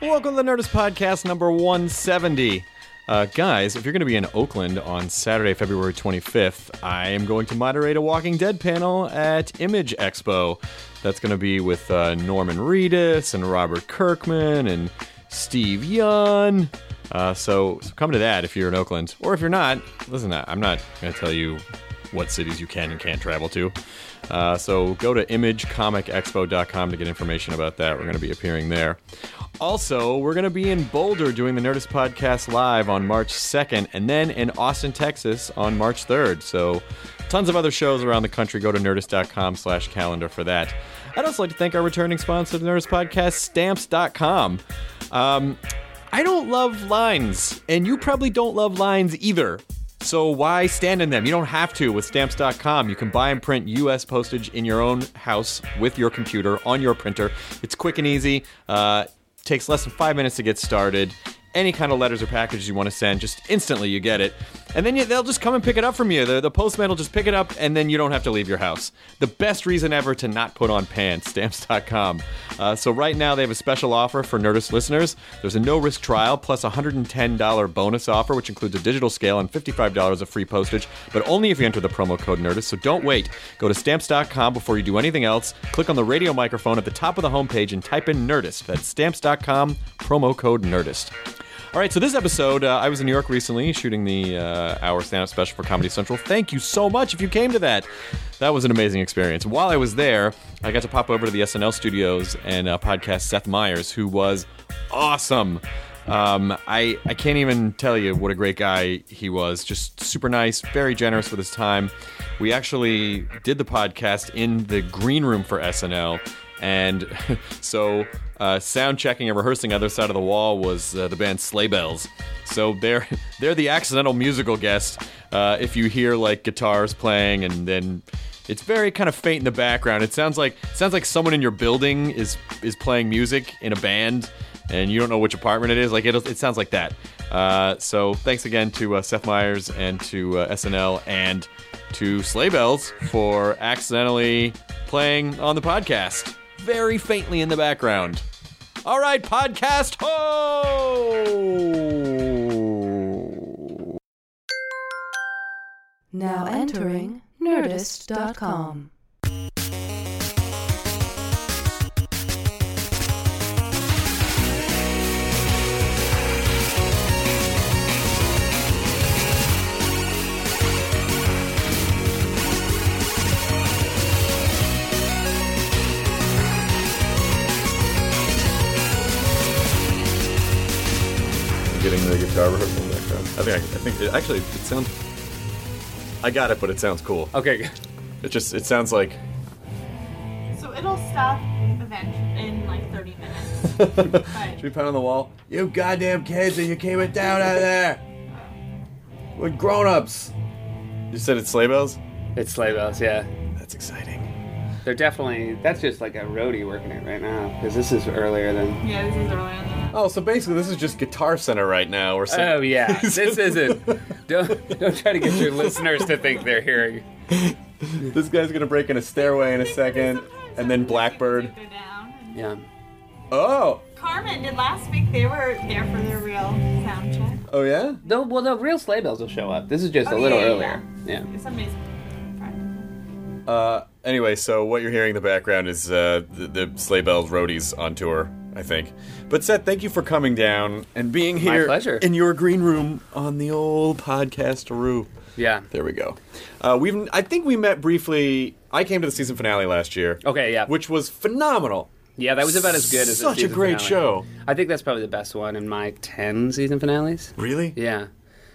Welcome to the Nerdist Podcast number 170. Uh, guys, if you're going to be in Oakland on Saturday, February 25th, I am going to moderate a Walking Dead panel at Image Expo. That's going to be with uh, Norman Reedus and Robert Kirkman and Steven Yeun. Uh, so, so come to that if you're in Oakland. Or if you're not, listen, I'm not going to tell you what cities you can and can't travel to. Uh, so go to imagecomicexpo.com to get information about that. We're going to be appearing there. Also, we're going to be in Boulder doing the Nerdist Podcast live on March 2nd, and then in Austin, Texas on March 3rd. So, tons of other shows around the country. Go to nerdist.com slash calendar for that. I'd also like to thank our returning sponsor, the Nerdist Podcast, Stamps.com. Um, I don't love lines, and you probably don't love lines either. So why stand in them? You don't have to with stamps.com. You can buy and print US postage in your own house with your computer on your printer. It's quick and easy. Uh, takes less than five minutes to get started. Any kind of letters or packages you want to send, just instantly you get it. And then you, they'll just come and pick it up from you. The, the postman will just pick it up, and then you don't have to leave your house. The best reason ever to not put on pants, stamps.com. Uh, so right now they have a special offer for Nerdist listeners. There's a no-risk trial plus a $110 bonus offer, which includes a digital scale and $55 of free postage, but only if you enter the promo code Nerdist. So don't wait. Go to stamps.com before you do anything else. Click on the radio microphone at the top of the homepage and type in Nerdist. That's stamps.com, promo code Nerdist. All right, so this episode, uh, I was in New York recently shooting the uh, hour stand-up special for Comedy Central. Thank you so much if you came to that. That was an amazing experience. While I was there, I got to pop over to the SNL studios and uh, podcast Seth Meyers, who was awesome. Um, I I can't even tell you what a great guy he was. Just super nice, very generous with his time. We actually did the podcast in the green room for SNL, and so uh, sound checking and rehearsing other side of the wall was uh, the band Sleigh Bells. So they're they're the accidental musical guest. Uh, if you hear like guitars playing and then it's very kind of faint in the background. It sounds like sounds like someone in your building is is playing music in a band, and you don't know which apartment it is. Like it, it sounds like that. Uh, so thanks again to uh, Seth Meyers and to uh, SNL and to Sleigh Bells for accidentally playing on the podcast very faintly in the background. All right, podcast ho! Now entering Nerdist.com. Getting the guitar rehearsal in the background. I think I, I think it, actually it sounds. I got it, but it sounds cool. Okay. It just it sounds like So it'll stop eventually in like 30 minutes. Should we pound on the wall? You goddamn kids, and you came it down out of there. We're grown-ups. You said it's sleigh bells. It's sleigh bells, yeah. That's exciting. They're definitely. That's just like a roadie working it right now because this is earlier than. yeah, this is early on the. Oh, so basically, this is just Guitar Center right now, or something. Oh yeah, this isn't. Don't don't try to get your listeners to think they're hearing. this guy's gonna break in a stairway in a second, and then Blackbird. Down. Yeah. Oh, Karmin did last week. They were there for their real sound check. oh yeah. The, well, the real sleigh bells will show up. This is just Oh, a little yeah, yeah, earlier. Yeah. It's amazing. Uh, anyway, so what you're hearing in the background is uh, the, the Sleigh Bells Roadies on tour, I think. But Seth, thank you for coming down and being My here pleasure. in your green room on the old podcast roof. Yeah. There we go. Uh, we've I think we met briefly. I came to the season finale last year. Okay. Yeah. Which was phenomenal. Yeah, that was about as good as Such a great finale. show. I think that's probably the best one in my ten season finales. Really? Yeah.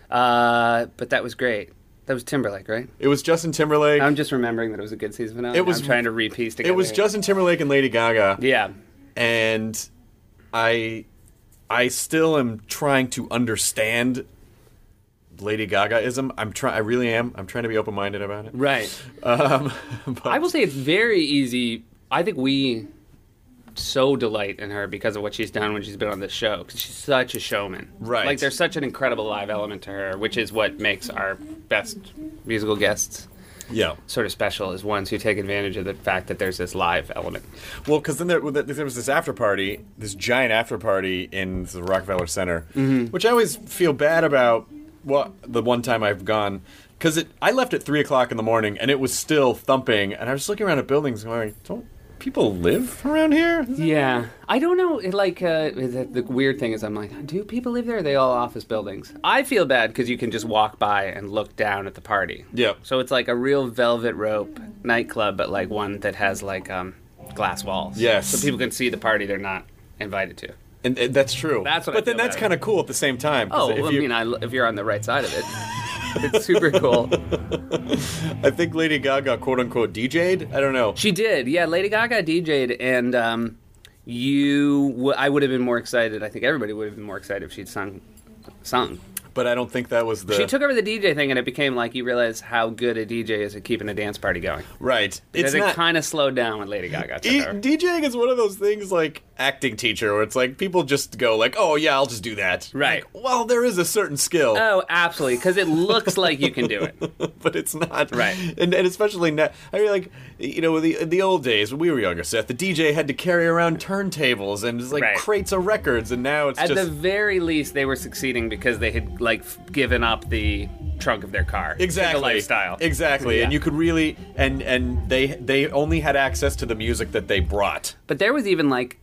Uh, but that was great. That was Timberlake, right? It was Justin Timberlake. I'm just remembering that it was a good season finale. It was- I'm trying to repiece together. it was. Justin Timberlake and Lady Gaga. Yeah. and I I still am trying to understand Lady Gagaism. I'm trying. I really am. I'm trying to be open minded about it. Right. Um, but I will say it's very easy. I think we so delight in her because of what she's done when she's been on this show because she's such a showman. Right. Like there's such an incredible live element to her, which is what makes our best musical guests. Yeah. sort of special is ones who take advantage of the fact that there's this live element. Well, because then there, there was this after party, this giant after party in the Rockefeller Center, mm-hmm. which I always feel bad about. Well, the one time I've gone, because it, I left at three o'clock in the morning and it was still thumping, and I was looking around at buildings going, "Don't people live around here?" Yeah, I don't know. Like uh, the, the weird thing is, I'm like, do people live there? Are they all office buildings? I feel bad because you can just walk by and look down at the party. Yep. So it's like a real velvet rope nightclub, but like one that has like um, glass walls. Yes. So people can see the party they're not invited to. And, and that's true. That's what I but then that's kind of cool at the same time. Oh, if I you- mean, I, if you're on the right side of it, it's super cool. I think Lady Gaga quote unquote DJ'd. I don't know. She did, yeah. Lady Gaga DJ'd, and um, you, w- I would have been more excited. I think everybody would have been more excited if she'd sung, sung. But I don't think that was the She took over the DJ thing, and it became like you realize how good a DJ is at keeping a dance party going. right. Because It's it kind of slowed down when Lady Gaga took E- over. DJing is one of those things like acting teacher where it's like people just go like, "Oh yeah, I'll just do that." Right. Like, well, there is a certain skill, Oh, absolutely, because it looks like you can do it. but it's not. Right. And, and especially now, I mean, like you know, the the old days when we were younger, Seth, the DJ had to carry around turntables and like Right. crates of records, and now it's At just the very least, they were succeeding because they had like f- given up the trunk of their car. to exactly the lifestyle. Exactly, and you could really and and they they only had access to the music that they brought. But there was even like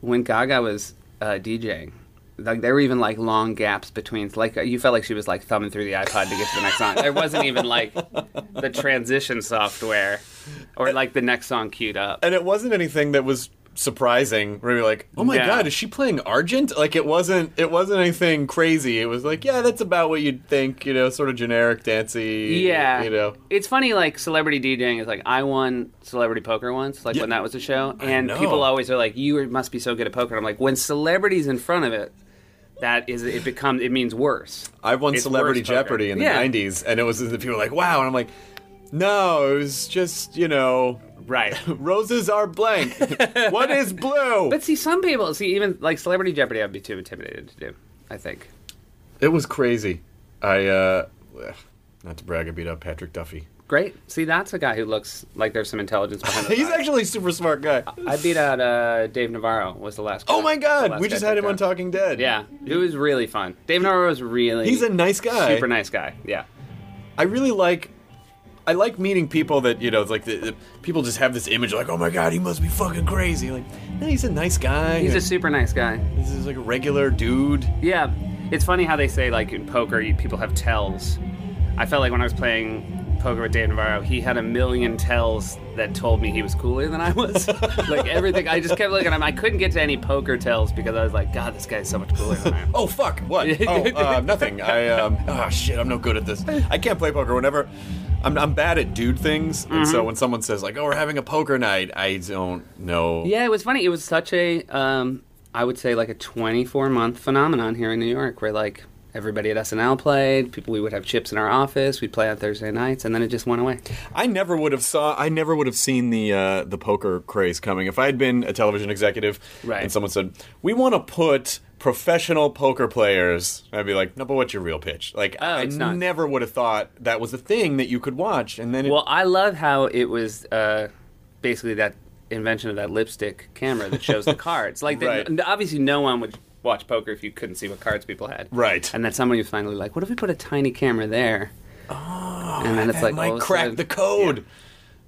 when Gaga was uh, DJing. Like there were even like long gaps between. Like you felt like she was like thumbing through the iPod to get to the next song. There wasn't even like the transition software or like the next song queued up. and it wasn't anything that was surprising where you're like oh my Yeah. god is she playing argent like it wasn't it wasn't anything crazy it was like yeah that's about what you'd think you know sort of generic dancey Yeah, you know it's funny. Like celebrity DJing is like I won celebrity poker once, like Yeah. when that was a show, and people always are like, "You must be so good at poker." And I'm like, when celebrities in front of it, that is it becomes it means worse. i won It's celebrity worse poker. jeopardy in the Yeah. 90s and it was the people were like wow and i'm like no it was just you know Right. roses are blank what is blue But see, some people see even like celebrity Jeopardy. I'd be too intimidated to do. I think. it was crazy i uh not to brag i beat up patrick duffy Great. See, that's a guy who looks like there's some intelligence behind. those he's actually a super smart guy I beat out uh, Dave Navarro. Was the last. oh guy- my god we just had him on talking dead Yeah, it was really fun. Dave Navarro was really. he's a nice guy super nice guy. Yeah. I really like. I like meeting people that you know, it's like the, the people just have this image like, oh my god, he must be fucking crazy. Like, no, he's a nice guy. He's a super nice guy. this is like a regular dude. Yeah, it's funny how they say like in poker, you, people have tells. I felt like when I was playing poker with Dave Navarro, he had a million tells that told me he was cooler than I was. like everything, I just kept looking at him. I couldn't get to any poker tells because I was like, God, this guy's so much cooler than I am. Oh fuck, what? oh, uh, nothing. I um, oh shit, I'm no good at this. I can't play poker. Whenever I'm, I'm bad at dude things, and Mm-hmm. so when someone says like, oh, we're having a poker night, I don't know. Yeah, it was funny. It was such a, um, I would say like a 24 month phenomenon here in New York, where like everybody at SNL played. People we would have chips in our office. We'd play on Thursday nights, and then it just went away. I never would have saw. I never would have seen the uh, the poker craze coming. If I had been a television executive, Right. and someone said, "We want to put professional poker players," I'd be like, "No, but what's your real pitch?" Like, Oh, I not. never would have thought that was a thing that you could watch. And then, it, Well, I love how it was uh, basically that invention of that lipstick camera that shows the cards. Like, Right. they, obviously, no one would watch poker if you couldn't see what cards people had. right, And then somebody was finally like, "What if we put a tiny camera there?" Oh, and then it's like might crack sudden- the code.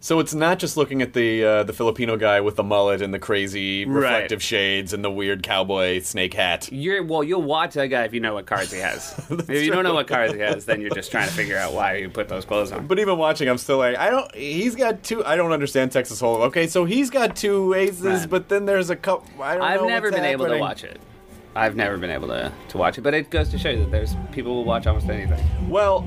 So it's not just looking at the uh, the Filipino guy with the mullet and the crazy Right. reflective shades and the weird cowboy snake hat. You're well. You'll watch that guy if you know what cards he has. if you don't know what cards he has, then you're just trying to figure out why you put those clothes on. But even watching, I'm still like, I don't. He's got two. I don't understand Texas Hold'em. Okay, so he's got two aces, Right. but then there's a couple. I don't know. I've never been able to watch it. I've never been able to, to watch it, but it goes to show you that there's people will watch almost anything. Well,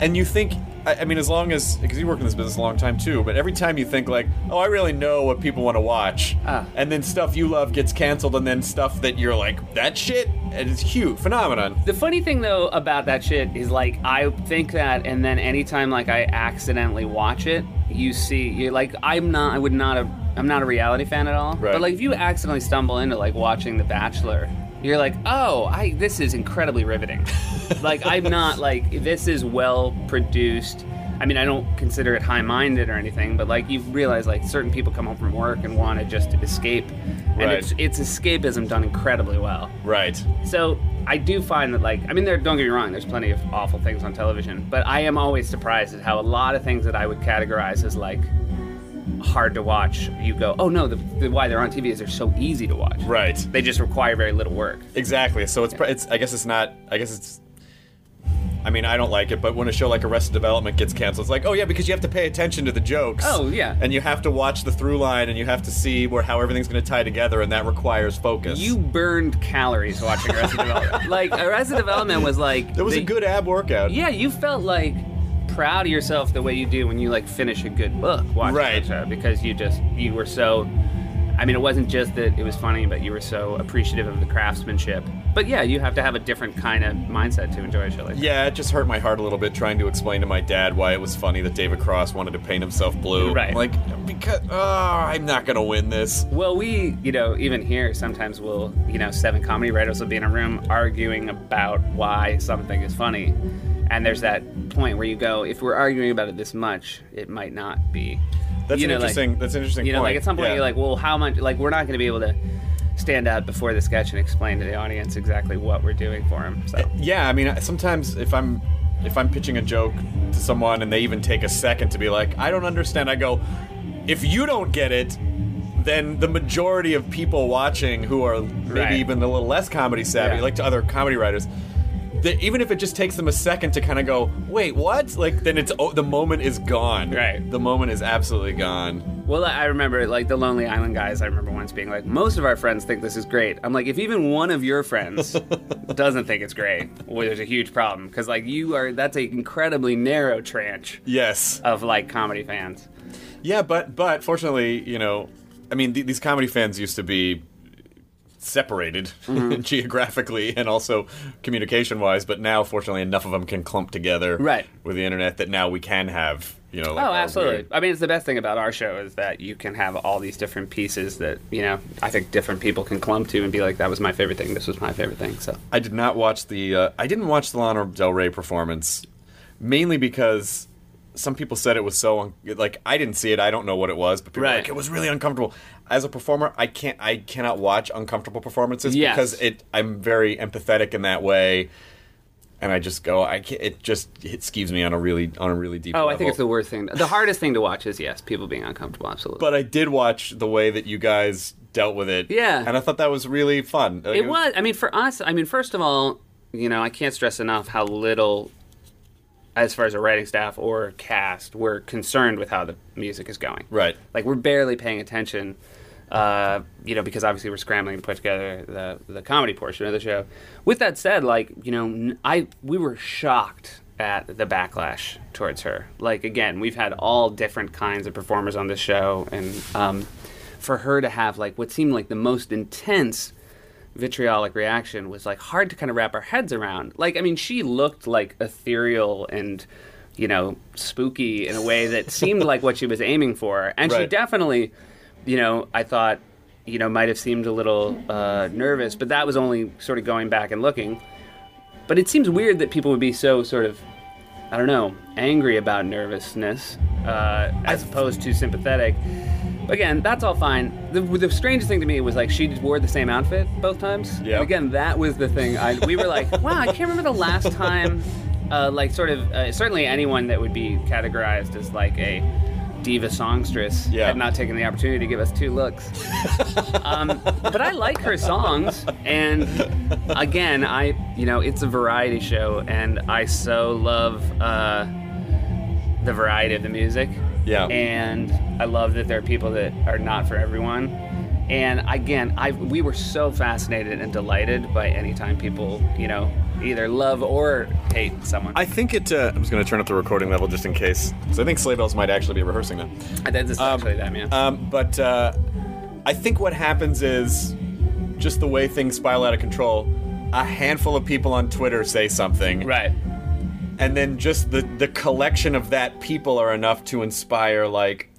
and you think, I, I mean, as long as because you work in this business a long time too, but every time you think like, oh, I really know what people want to watch, Ah. and then stuff you love gets canceled, and then stuff that you're like, that shit, and it's huge phenomenon. The funny thing though about that shit is like I think that, and then anytime like I accidentally watch it, you see, you're like I'm not, I would not have, I'm not a reality fan at all. Right. But like if you accidentally stumble into like watching The Bachelor, you're like, oh, I this is incredibly riveting. like I'm not like this is well produced. I mean, I don't consider it high-minded or anything, but like you realize, like certain people come home from work and want to just escape, and Right. it's it's escapism done incredibly well. Right. So I do find that, like, I mean, there don't get me wrong, there's plenty of awful things on television, but I am always surprised at how a lot of things that I would categorize as like hard to watch, you go, oh no, the, the why they're on TV is they're so easy to watch. Right. They just require very little work. Exactly. So it's, pr it's. I guess it's not. I guess it's. I mean, I don't like it, but when a show like Arrested Development gets canceled, it's like, oh yeah, because you have to pay attention to the jokes. Oh, yeah. And you have to watch the through line, and you have to see where how everything's going to tie together, and that requires focus. You burned calories watching Arrested Development. Like Arrested Development was like That was a good ab workout. Yeah, you felt like proud of yourself the way you do when you like finish a good book watching Right. show because you just you were so. I mean, it wasn't just that it was funny, but you were so appreciative of the craftsmanship. But yeah, you have to have a different kind of mindset to enjoy a show like that. Yeah, it just hurt my heart a little bit trying to explain to my dad why it was funny that David Cross wanted to paint himself blue. Right. Like, because, oh, I'm not going to win this. Well, we, you know, even here, sometimes we'll, you know, seven comedy writers will be in a room arguing about why something is funny. And there's that point where you go, if we're arguing about it this much, it might not be. That's You an know, like- interesting. that's an interesting. You know, point. like at some point Yeah. you're like, well, how much? Like we're not going to be able to stand out before the sketch and explain to the audience exactly what we're doing for them. So eh, Yeah, I mean, sometimes if I'm if I'm pitching a joke to someone and they even take a second to be like, I don't understand, I go, if you don't get it, then the majority of people watching who are maybe Right. even a little less comedy savvy, Yeah. like to other comedy writers. That even if it just takes them a second to kind of go, wait, what? Like, then it's oh, the moment is gone. Right. The moment is absolutely gone. Well, I remember like the Lonely Island guys. I remember once being like, most of our friends think this is great. I'm like, if even one of your friends doesn't think it's great, well, there's a huge problem because like you are. That's an incredibly narrow tranche Yes. of like comedy fans. Yeah, but but fortunately, you know, I mean, th- these comedy fans used to be separated Mm-hmm. geographically and also communication wise, but now fortunately enough of them can clump together Right. with the internet that now we can have, you know, like oh, absolutely. weird- I mean, it's the best thing about our show is that you can have all these different pieces that you know I think different people can clump to and be like, that was my favorite thing. This was my favorite thing. So I did not watch the uh, I didn't watch the Lana Del Rey performance mainly because some people said it was so un- like I didn't see it. I don't know what it was, but people were Right. like it was really uncomfortable. As a performer, I can't I cannot watch uncomfortable performances Yes. because it I'm very empathetic in that way. And I just go, I can't, it just it skeeves me on a really on a really deep. Oh, I think it's the worst thing. The hardest thing to watch is yes, people being uncomfortable. Absolutely. But I did watch the way that you guys dealt with it. Yeah. and I thought that was really fun. Like, it was. I mean, for us, I mean, first of all, you know, I can't stress enough how little, as far as a writing staff or cast, we're concerned with how the music is going. right. Like we're barely paying attention. Uh, you know, because obviously we're scrambling to put together the the comedy portion of the show. With that said, like you know, I we were shocked at the backlash towards her. Like again, we've had all different kinds of performers on this show, and um, for her to have like what seemed like the most intense vitriolic reaction was like hard to kind of wrap our heads around. Like, I mean, she looked like ethereal and you know spooky in a way that seemed like what she was aiming for, and she definitely, you know, I thought, you know, might have seemed a little uh, nervous, but that was only sort of going back and looking. But it seems weird that people would be so sort of, I don't know, angry about nervousness uh, as opposed to sympathetic. Again, that's all fine. The, the strangest thing to me was like she wore the same outfit both times. Yeah. Again, that was the thing. I, we were like, wow, I can't remember the last time. Uh, like, sort of, uh, certainly anyone that would be categorized as like a diva songstress Yeah. had not taken the opportunity to give us two looks. um, but I like her songs, and again, I you know it's a variety show, and I so love uh, the variety of the music. Yeah. and I love that there are people that are not for everyone. And again, I we were so fascinated and delighted by any time people you know either love or hate someone. I think it. Uh, I'm just going to turn up the recording level just in case. because I think Sleigh Bells might actually be rehearsing them. That's actually that man. Um, but uh, I think what happens is just the way things spiral out of control. A handful of people on Twitter say something, right. and then just the the collection of that people are enough to inspire like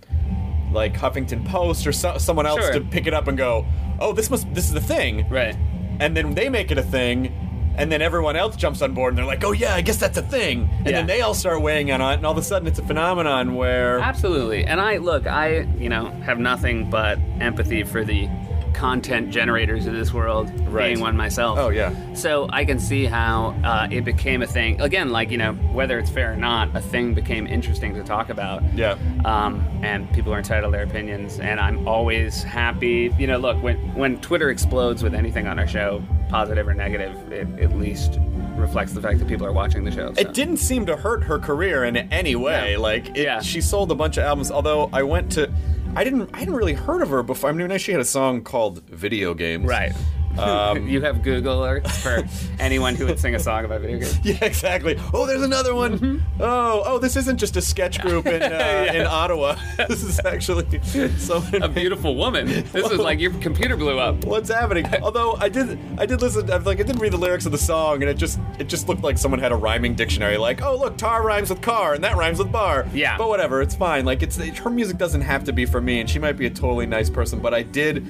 like Huffington Post or so, someone else Sure. to pick it up and go, "Oh, this must this is the thing." Right. and then they make it a thing And then everyone else jumps on board and they're like, oh yeah, I guess that's a thing. And Yeah. then they all start weighing in on it, and all of a sudden it's a phenomenon where. Absolutely. And I look, I, you know, have nothing but empathy for the content generators of this world, Right. being one myself. Oh, yeah. So I can see how uh, it became a thing. Again, like, you know, whether it's fair or not, a thing became interesting to talk about. Yeah. Um, and people are entitled to their opinions. And I'm always happy. You know, look, when, when Twitter explodes with anything on our show, positive or negative, it at least reflects the fact that people are watching the show. so. It didn't seem to hurt her career in any way. No. Like, it, Yeah. she sold a bunch of albums. Although I went to, I didn't, I hadn't really heard of her before. I mean, I she had a song called "Video Games." Right. Um, you have Google alerts for anyone who would sing a song about video games. Yeah, exactly. Oh, there's another one. Mm-hmm. Oh, oh, this isn't just a sketch group in uh, in Ottawa. this is actually someone. A beautiful woman. This is like your computer blew up. What's happening? Although I did, I did listen. I like, I didn't read the lyrics of the song, and it just, it just looked like someone had a rhyming dictionary. Like, oh, look, tar rhymes with car, and that rhymes with bar. Yeah. But whatever, it's fine. Like, it's her music doesn't have to be for me, and she might be a totally nice person. But I did,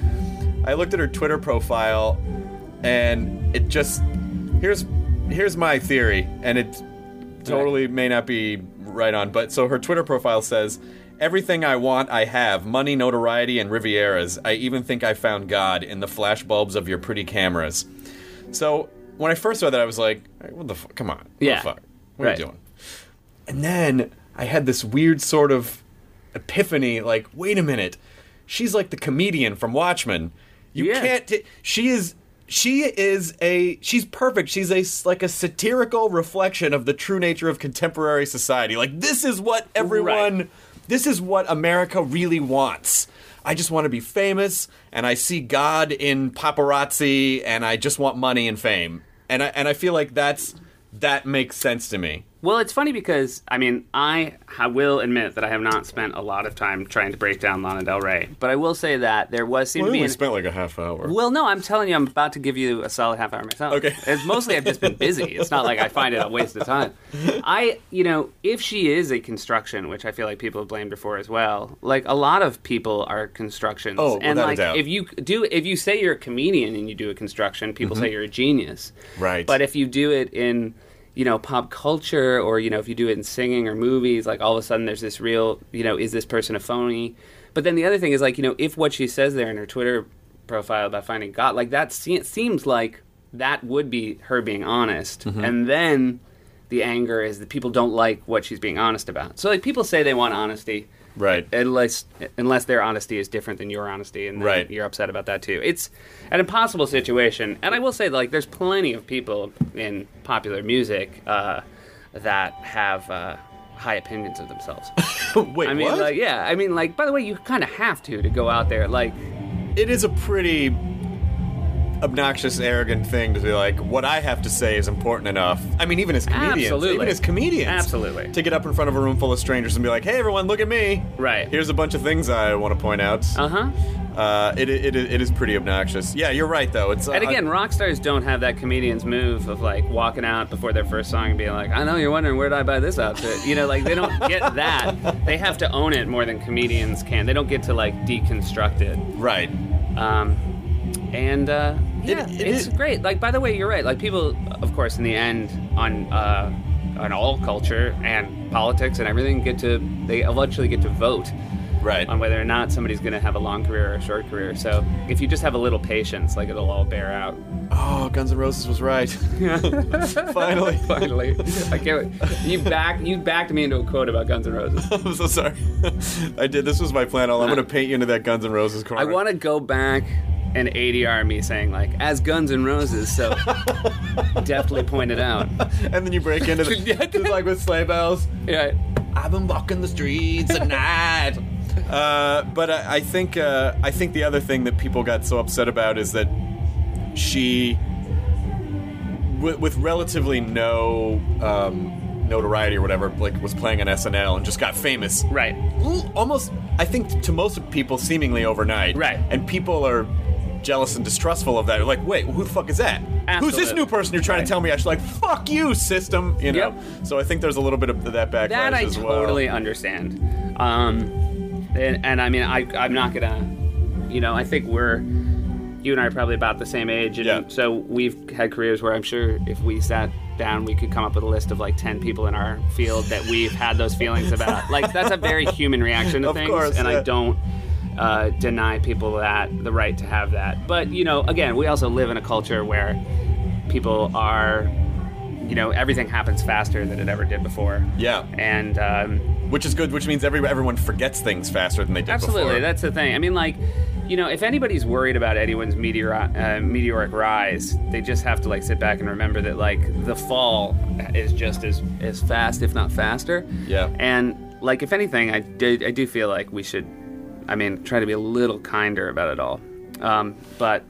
I looked at her Twitter profile, and it just, here's, here's my theory, and it totally may not be right on. But so her Twitter profile says. Everything I want, I have. Money, notoriety, and Rivieras. I even think I found God in the flashbulbs of your pretty cameras. So, when I first saw that, I was like, what the fuck? Come on. What Yeah. the fuck? What Right. are you doing? And then I had this weird sort of epiphany like, wait a minute. She's like the comedian from Watchmen. You Yeah. can't. T- she is. She is a. She's perfect. She's a like a satirical reflection of the true nature of contemporary society. Like this is what everyone. Right. This is what America really wants. I just want to be famous, and I see God in paparazzi, and I just want money and fame. And I and I feel like that's that makes sense to me. Well, it's funny because I mean, I ha- will admit that I have not spent a lot of time trying to break down Lana Del Rey, but I will say that there was seemed to be. an- like a half hour. well, no, I'm telling you, I'm about to give you a solid half hour myself. Okay. It's mostly I've just been busy. It's not like I find it a waste of time. I, you know, if she is a construction, which I feel like people have blamed her for as well, like a lot of people are constructions. Oh, and without a like doubt. if you do, if you say you're a comedian and you do a construction, people say you're a genius. Mm-hmm. Right. But if you do it in you know pop culture or you know if you do it in singing or movies like all of a sudden there's this real you know is this person a phony? But then the other thing is like you know if what she says there in her twitter profile about finding god like that se- seems like that would be her being honest. Mm-hmm. and then the anger is that people don't like what she's being honest about. So like people say they want honesty Right. unless unless their honesty is different than your honesty and Right. you're upset about that too it's an impossible situation and i will say like there's plenty of people in popular music uh, that have uh, high opinions of themselves Wait, i mean what? like yeah i mean like by the way you kind of have to to go out there like it is a pretty obnoxious, arrogant thing to be like, what I have to say is important enough. I mean, even as comedians, Absolutely. even as comedians, Absolutely. to get up in front of a room full of strangers and be like, "Hey, everyone, look at me! Right. Here's a bunch of things I want to point out." uh-huh Uh, it, it, it is pretty obnoxious. Yeah, you're right though. It's uh, and again rock stars don't have that comedian's move of like walking out before their first song and being like i know you're wondering where did i buy this outfit you know like they don't get that they have to own it more than comedians can they don't get to like deconstruct it right. Um, and uh, yeah, it it's is- great. Like by the way, you're right. Like people, of course, in the end, on uh, on all culture and politics and everything, get to they eventually get to vote Right. on whether or not somebody's going to have a long career or a short career. So if you just have a little patience, like it'll all bear out. oh, Guns N' Roses was right. Finally. Finally, I can't. Wait. You back you backed me into a quote about Guns N' Roses. I'm so sorry. I did. This was my plan. I'm going to paint you into that Guns N' Roses corner. I want to go back and ADR me saying like as Guns N' Roses. So definitely pointed out. and then you break into the just like with sleigh bells. Yeah. I've been walking the streets at night. Uh, but I, I think uh, I think the other thing that people got so upset about is that she, with, with relatively no um, notoriety or whatever, like was playing on SNL and just got famous. Right. Almost, I think to most people, seemingly overnight. Right. And people are jealous and distrustful of that. They're like, wait, who the fuck is that? Who's this new person you're trying Right. to tell me I should like? Fuck you, system. You know. Yep. So I think there's a little bit of that backlash That I as well. totally understand. Um, and, and I mean, I, I'm not gonna, you know, I think we're you and I are probably about the same age, and Yeah. so we've had careers where I'm sure if we sat down, we could come up with a list of like ten people in our field that we've had those feelings about. Like that's a very human reaction to Of things, course, and yeah. I don't uh, deny people that the right to have that. But you know, again, we also live in a culture where people are, you know, everything happens faster than it ever did before. Yeah. And um, Which is good, which means every, everyone forgets things faster than they did Absolutely, before. that's the thing. I mean, like, you know, if anybody's worried about anyone's meteor, uh, meteoric rise, they just have to like sit back and remember that like the fall is just as as fast, if not faster. Yeah. And like, if anything, I did, I do feel like we should, I mean, try to be a little kinder about it all. Um, but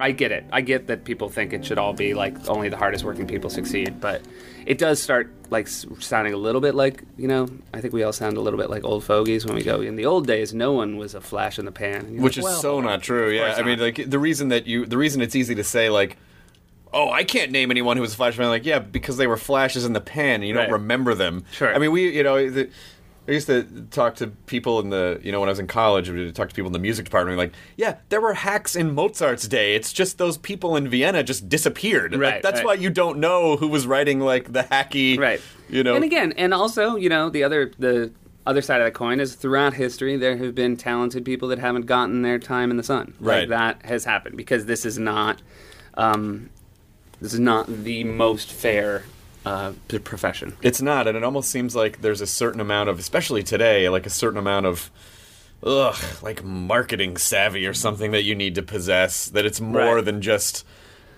I get it. I get that people think it should all be like only the hardest working people succeed, but it does start like sounding a little bit like you know. I think we all sound a little bit like old fogies when we go. In the old days, no one was a flash in the pan, which like, is well, so not true. Yeah, I mean, like the reason that you, the reason it's easy to say like, oh, I can't name anyone who was a flash man. Like, yeah, because they were flashes in the pan, and you don't remember them. Sure. I mean, we, you know, the, I used to talk to people in the, you know, when I was in college, we would talk to people in the music department. Like, yeah, there were hacks in Mozart's day. It's just those people in Vienna just disappeared. Like, Right, that's right. why you don't know who was writing like the hacky, right. You know, and again, and also, you know, the other the other side of the coin is throughout history there have been talented people that haven't gotten their time in the sun. Right. Like that has happened because this is not um, this is not the most fair uh, p- profession. It's not, and it almost seems like there's a certain amount of, especially today, like a certain amount of, ugh, like marketing savvy or something that you need to possess. That it's more Right. than just,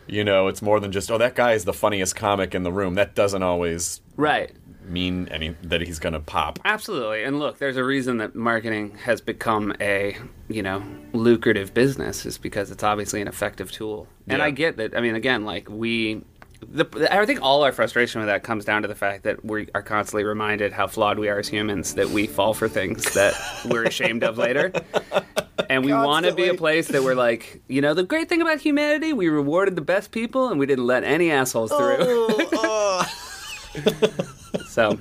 you know, it's more than just, oh, that guy is the funniest comic in the room. That doesn't always Right. mean any that he's gonna pop. Absolutely. And look, there's a reason that marketing has become a, you know, lucrative business is because it's obviously an effective tool. And Yeah. I get that. I mean, again, like we the, I think all our frustration with that comes down to the fact that we are constantly reminded how flawed we are as humans, that we fall for things that we're ashamed of later. And we want to be a place that we're like, you know, the great thing about humanity, we rewarded the best people and we didn't let any assholes through. Oh, so,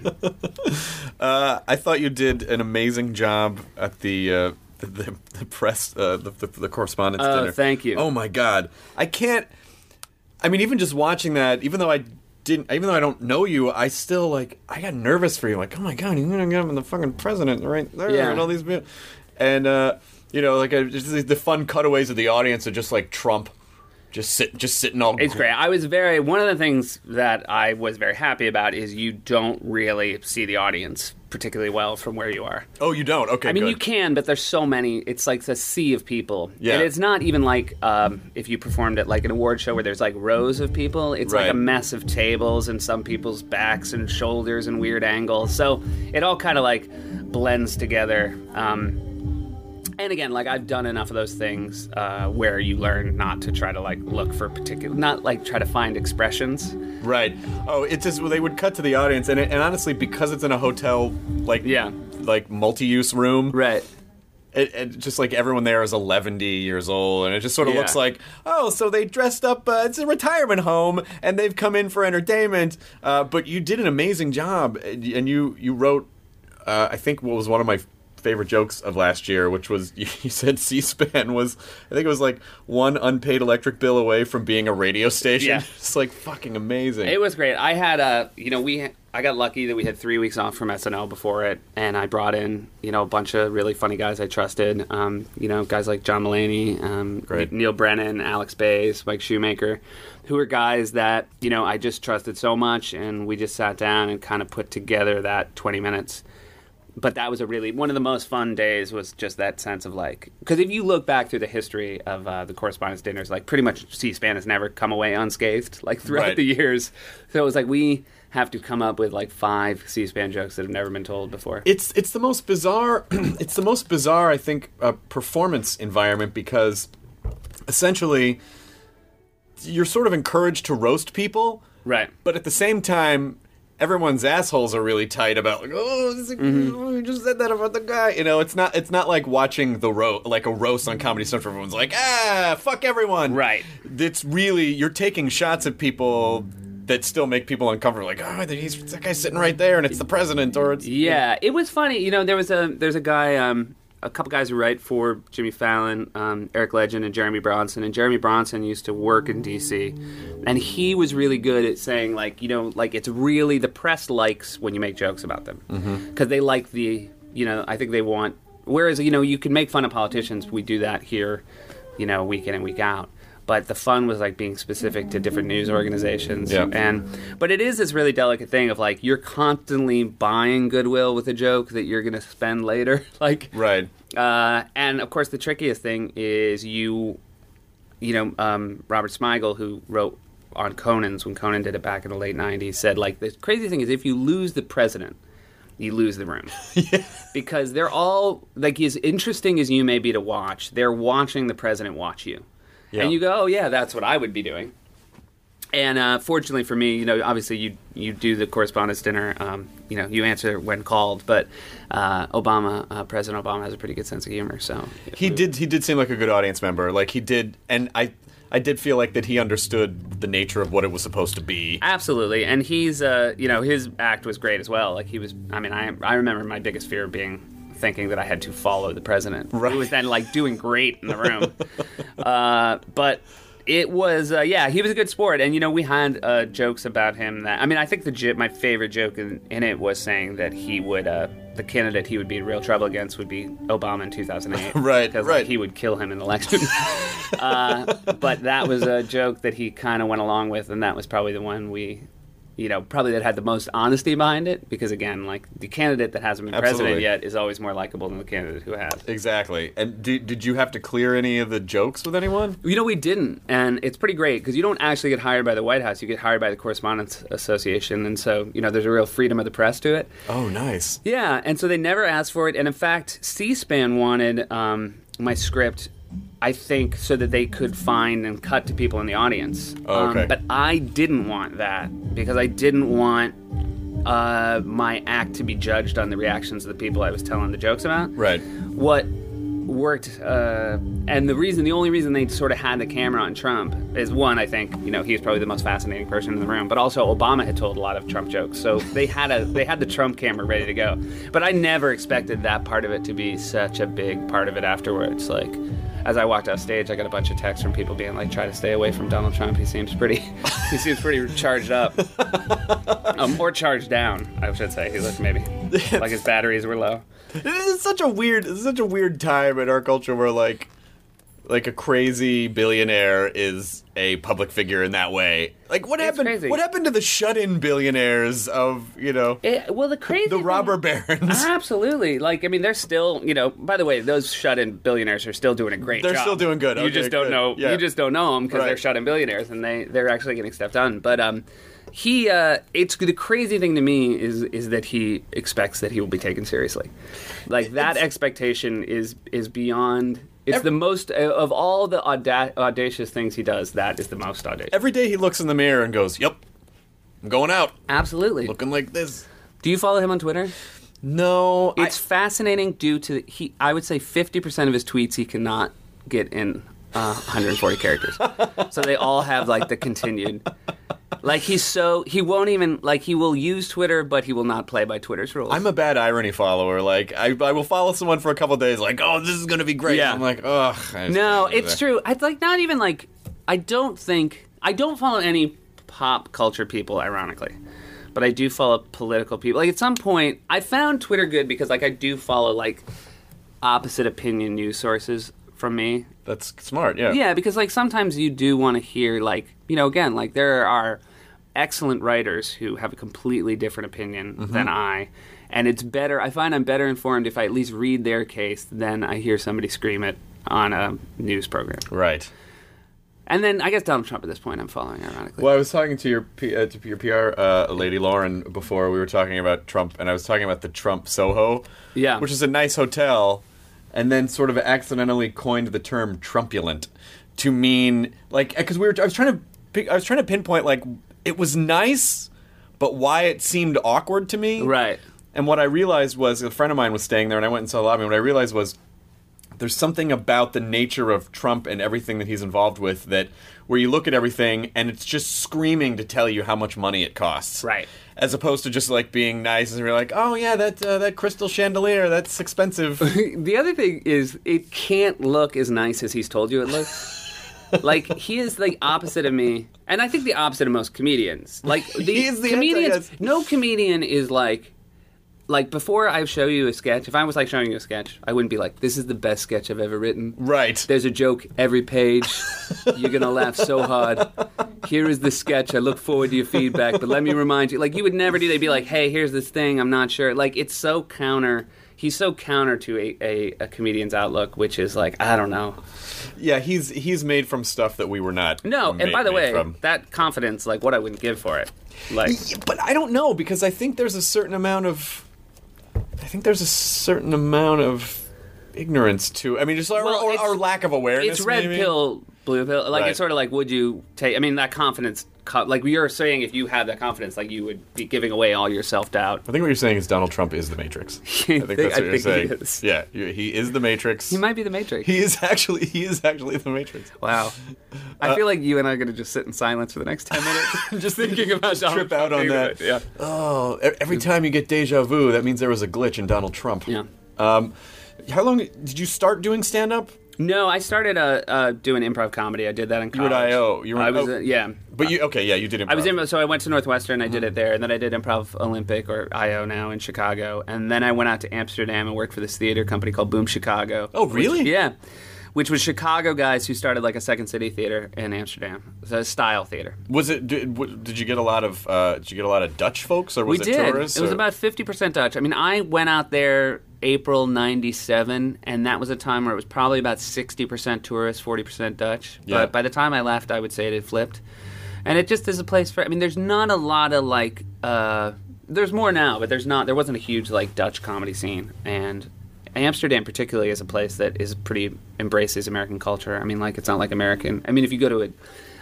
Uh, I thought you did an amazing job at the uh, the, the, the press uh, the, the, the correspondence Oh, dinner. thank you. Oh my god, I can't. I mean, even just watching that, even though I didn't, even though I don't know you, I still like I got nervous for you. Like, oh my god, you're gonna get him the fucking president right there, Yeah. and all these, people. and uh, you know, like uh, just the fun cutaways of the audience are just like Trump, just sit, just sitting all. It's great. I was very one of the things that I was very happy about is you don't really see the audience particularly well from where you are. Oh, you don't? Okay, I mean, good. you can, but there's so many. It's like a sea of people. Yeah. And it's not even like um, if you performed at like an award show where there's like rows of people. It's like a mess of tables and some people's backs and shoulders and weird angles. So it all kind of like blends together. Um, and again, like I've done enough of those things uh, where you learn not to try to like look for particular, not like try to find expressions. Right. Oh, it just well, they would cut to the audience, and, it, and honestly, because it's in a hotel, like Yeah. like multi-use room, Right. it, it just like everyone there is 11 years old, and it just sort of Yeah. looks like, oh, so they dressed up. Uh, it's a retirement home, and they've come in for entertainment. Uh, but you did an amazing job, and and you you wrote, uh, I think, what was one of my favorite jokes of last year, which was you, you said C-SPAN was, I think it was like one unpaid electric bill away from being a radio station. Yeah. it's like fucking amazing. It was great. I had a, you know, we, I got lucky that we had three weeks off from SNL before it, and I brought in, you know, a bunch of really funny guys I trusted. Um, you know, guys like John Mulaney, um, Great. Neal Brennan, Alex Baze, Mike Shoemaker, who were guys that you know I just trusted so much, and we just sat down and kind of put together that twenty minutes. But that was a really one of the most fun days. Was just that sense of like, because if you look back through the history of uh, the correspondence dinners, like pretty much C-SPAN has never come away unscathed, like throughout Right. the years. So it was like we have to come up with like five C-SPAN jokes that have never been told before. it's it's the most bizarre it's the most bizarre I think uh, performance environment because essentially you're sort of encouraged to roast people, right. but at the same time everyone's assholes are really tight about like oh, this Mm-hmm. oh you just said that about the guy you know it's not it's not like watching the ro like a roast on comedy central where everyone's like ah fuck everyone Right. it's really you're taking shots at people that still make people uncomfortable like oh he's that guy's sitting right there and it's the president or it's Yeah, it was funny. You know, there was a there's a guy. Um, a couple guys who write for Jimmy Fallon, um, Eric Ledgin, and Jeremy Bronson. And Jeremy Bronson used to work in DC, and he was really good at saying like, you know, like it's really the press likes when you make jokes about them because they like the, you know, I think they want. Whereas you know you can make fun of politicians, we do that here, you know, week in and week out. But the fun was like being specific to different news organizations, Yeah. and but it is this really delicate thing of like you're constantly buying goodwill with a joke that you're going to spend later, like Right. uh, and of course, the trickiest thing is you, you know, um, Robert Smigel, who wrote on Conan's when Conan did it back in the late '90s, said like the crazy thing is if you lose the president, you lose the room because they're all like as interesting as you may be to watch. They're watching the president watch you, Yeah. and you go, "Oh yeah, that's what I would be doing." And uh, fortunately for me, you know, obviously you you do the correspondence dinner. Um, you know, you answer when called. But uh, Obama, uh, President Obama, has a pretty good sense of humor. So He did. He did seem like a good audience member. Like he did, and I, I did feel like that he understood the nature of what it was supposed to be. absolutely. And he's, uh, you know, his act was great as well. Like he was. I mean, I I remember my biggest fear being thinking that I had to follow the president. Right. He was then like doing great in the room. uh, but it was uh, yeah he was a good sport and you know we had uh, jokes about him that i mean i think the j- my favorite joke in, in it was saying that he would uh, the candidate he would be in real trouble against would be obama in 2008 Right, because right. he would kill him in the election uh, but that was a joke that he kind of went along with and that was probably the one we you know probably that had the most honesty behind it because again like the candidate that hasn't been president yet is always more likable than the candidate who has Exactly. And did, did you have to clear any of the jokes with anyone? You know, we didn't, and it's pretty great because you don't actually get hired by the White House; you get hired by the Correspondents Association, and so you know there's a real freedom of the press to it. Oh, nice. Yeah, and so they never asked for it, and in fact, C-SPAN wanted um, my script. I think so that they could find and cut to people in the audience. Oh, okay. Um, but I didn't want that because I didn't want uh, my act to be judged on the reactions of the people I was telling the jokes about Right. what worked uh, and the reason the only reason they sort of had the camera on trump is one i think you know he was probably the most fascinating person in the room but also obama had told a lot of trump jokes so they had a they had the trump camera ready to go but i never expected that part of it to be such a big part of it afterwards like as I walked off stage, I got a bunch of texts from people being like, "Try to stay away from Donald Trump. He seems pretty, he seems pretty charged up, um, or charged down, I should say. He looked maybe like his batteries were low." This is such a weird. Such a weird time in our culture where like, like a crazy billionaire is a public figure in that way. Like, what It's happened? crazy. What happened to the shut-in billionaires of you know It, well, the crazy the thing- robber barons? Absolutely. Like, I mean, they're still, you know, by the way, those shut in billionaires are still doing a great They're job. still doing good. You Okay, just don't good. know, Yeah. you just don't know them because Right. they're shut in billionaires and they, they're actually getting stuff done. But, um, he, uh, it's the crazy thing to me is, is that he expects that he will be taken seriously. Like, that expectation is, is beyond, it's Ev- the most, uh, of all the auda- audacious things he does, that is the most audacious. Every day he looks in the mirror and goes, "Yep, I'm going out, Absolutely. looking like this." Do you follow him on Twitter? No, It's fascinating due to he. I would say fifty percent of his tweets he cannot get in uh, 140 characters. So they all have like the continued. Like he's so he won't even like he will use Twitter, but he will not play by Twitter's rules. I'm a bad irony follower. Like I, I will follow someone for a couple days, like, "Oh, this is gonna be great." Yeah. I'm like, "Ugh." No, it's that." true. I like not even like I don't think I don't follow any pop culture people, ironically. But I do follow political people. Like at some point, I found Twitter good because like I do follow like opposite opinion news sources from me. That's smart. Yeah. Yeah, because like sometimes you do want to hear like you know again like there are excellent writers who have a completely different opinion Mm-hmm. than I, and it's better. I find I'm better informed if I at least read their case than I hear somebody scream it on a news program. Right. And then I guess Donald Trump at this point I'm following ironically. Well, I was talking to your P, uh, to your PR uh, lady Lauren before we were talking about Trump, and I was talking about the Trump Soho, Yeah. which is a nice hotel, and then sort of accidentally coined the term Trumpulent to mean like because we were I was trying to I was trying to pinpoint like it was nice, but why it seemed awkward to me. Right. And what I realized was a friend of mine was staying there, and I went and saw the lobby. And what I realized was there's something about the nature of Trump and everything that he's involved with that where you look at everything and it's just screaming to tell you how much money it costs. Right. as opposed to just like being nice and you're like, oh yeah, that uh, that crystal chandelier, that's expensive. The other thing is, it can't look as nice as he's told you it looks. Like he is the opposite of me, and I think the opposite of most comedians. Like the He is the comedians. anti-us. No comedian is like. Like before I show you a sketch, if I was like showing you a sketch, I wouldn't be like, "This is the best sketch I've ever written." right. There's a joke every page. You're gonna laugh so hard. Here is the sketch. I look forward to your feedback, but let me remind you. Like you would never do. They'd be like, "Hey, here's this thing. I'm not sure." Like it's so counter. He's so counter to a, a, a comedian's outlook, which is like, I don't know. Yeah, he's he's made from stuff that we were not. No, and by the way, from. that confidence, like what I wouldn't give for it. Like but I don't know because I think there's a certain amount of. I think there's a certain amount of ignorance to. I mean, just our, Well, or, our lack of awareness. it's red maybe. pill, blue pill. Like Right. it's sort of like, would you take? I mean, that confidence. Like you're saying, if you had that confidence, like you would be giving away all your self doubt. I think what you're saying is Donald Trump is the Matrix. I think think- that's I what you're think he saying. is. Yeah, he is the Matrix. He might be the Matrix. He is actually. He is actually the Matrix. Wow. I feel like you and I are going to just sit in silence for the next 10 minutes. just thinking about Donald trip out on that. Yeah. Oh, every time you get deja vu, that means there was a glitch in Donald Trump. Yeah. Um, how long did you start doing stand up? No, I started uh, uh, doing improv comedy. I did that in You were college. at IO. You were I was, oh. uh, yeah. But you okay? Yeah, you did. Improv. I was in, so I went to Northwestern. I Mm-hmm. did it there, and then I did Improv Olympic or IO now in Chicago, and then I went out to Amsterdam and worked for this theater company called Boom Chicago. Oh, which- really? yeah, which was Chicago guys who started like a Second City theater in Amsterdam, so a style theater. Was it? Did, w- did you get a lot of? Uh, did you get a lot of Dutch folks, or was we it did. tourists? It was or- about fifty percent Dutch. I mean, I went out there April '97, and that was a time where it was probably about sixty percent tourists, forty percent Dutch. Yeah. But by the time I left, I would say it had flipped. And it just is a place for. I mean, there's not a lot of like. Uh, there's more now, but there's not. There wasn't a huge like Dutch comedy scene, and Amsterdam particularly is a place that is pretty embraces American culture. I mean, like it's not like American. I mean, if you go to a,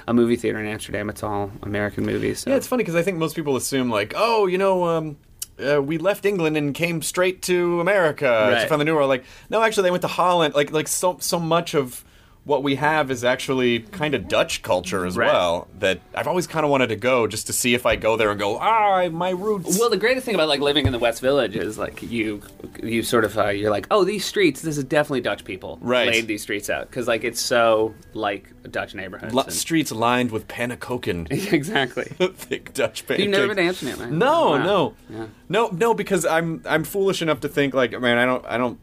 a movie theater in Amsterdam, it's all American movies. So. Yeah, it's funny because I think most people assume like, oh, you know, um, uh, we left England and came straight to America to find the new world. Like, no, actually, they went to Holland. Like, like so so much of what we have is actually kind of Dutch culture as Right. well. That I've always kind of wanted to go just to see if I go there and go, ah, my roots. Well, the greatest thing about like living in the West Village is like you, you sort of uh, you're like, oh, these streets, this is definitely Dutch people Right. laid these streets out because like it's so like Dutch neighborhoods. Li- and- streets lined with pannekoeken. exactly. Thick Dutch pancakes. You've never been to Amsterdam, right? No, Wow. no, Yeah. no, no. Because I'm I'm foolish enough to think like, man, I don't, I don't,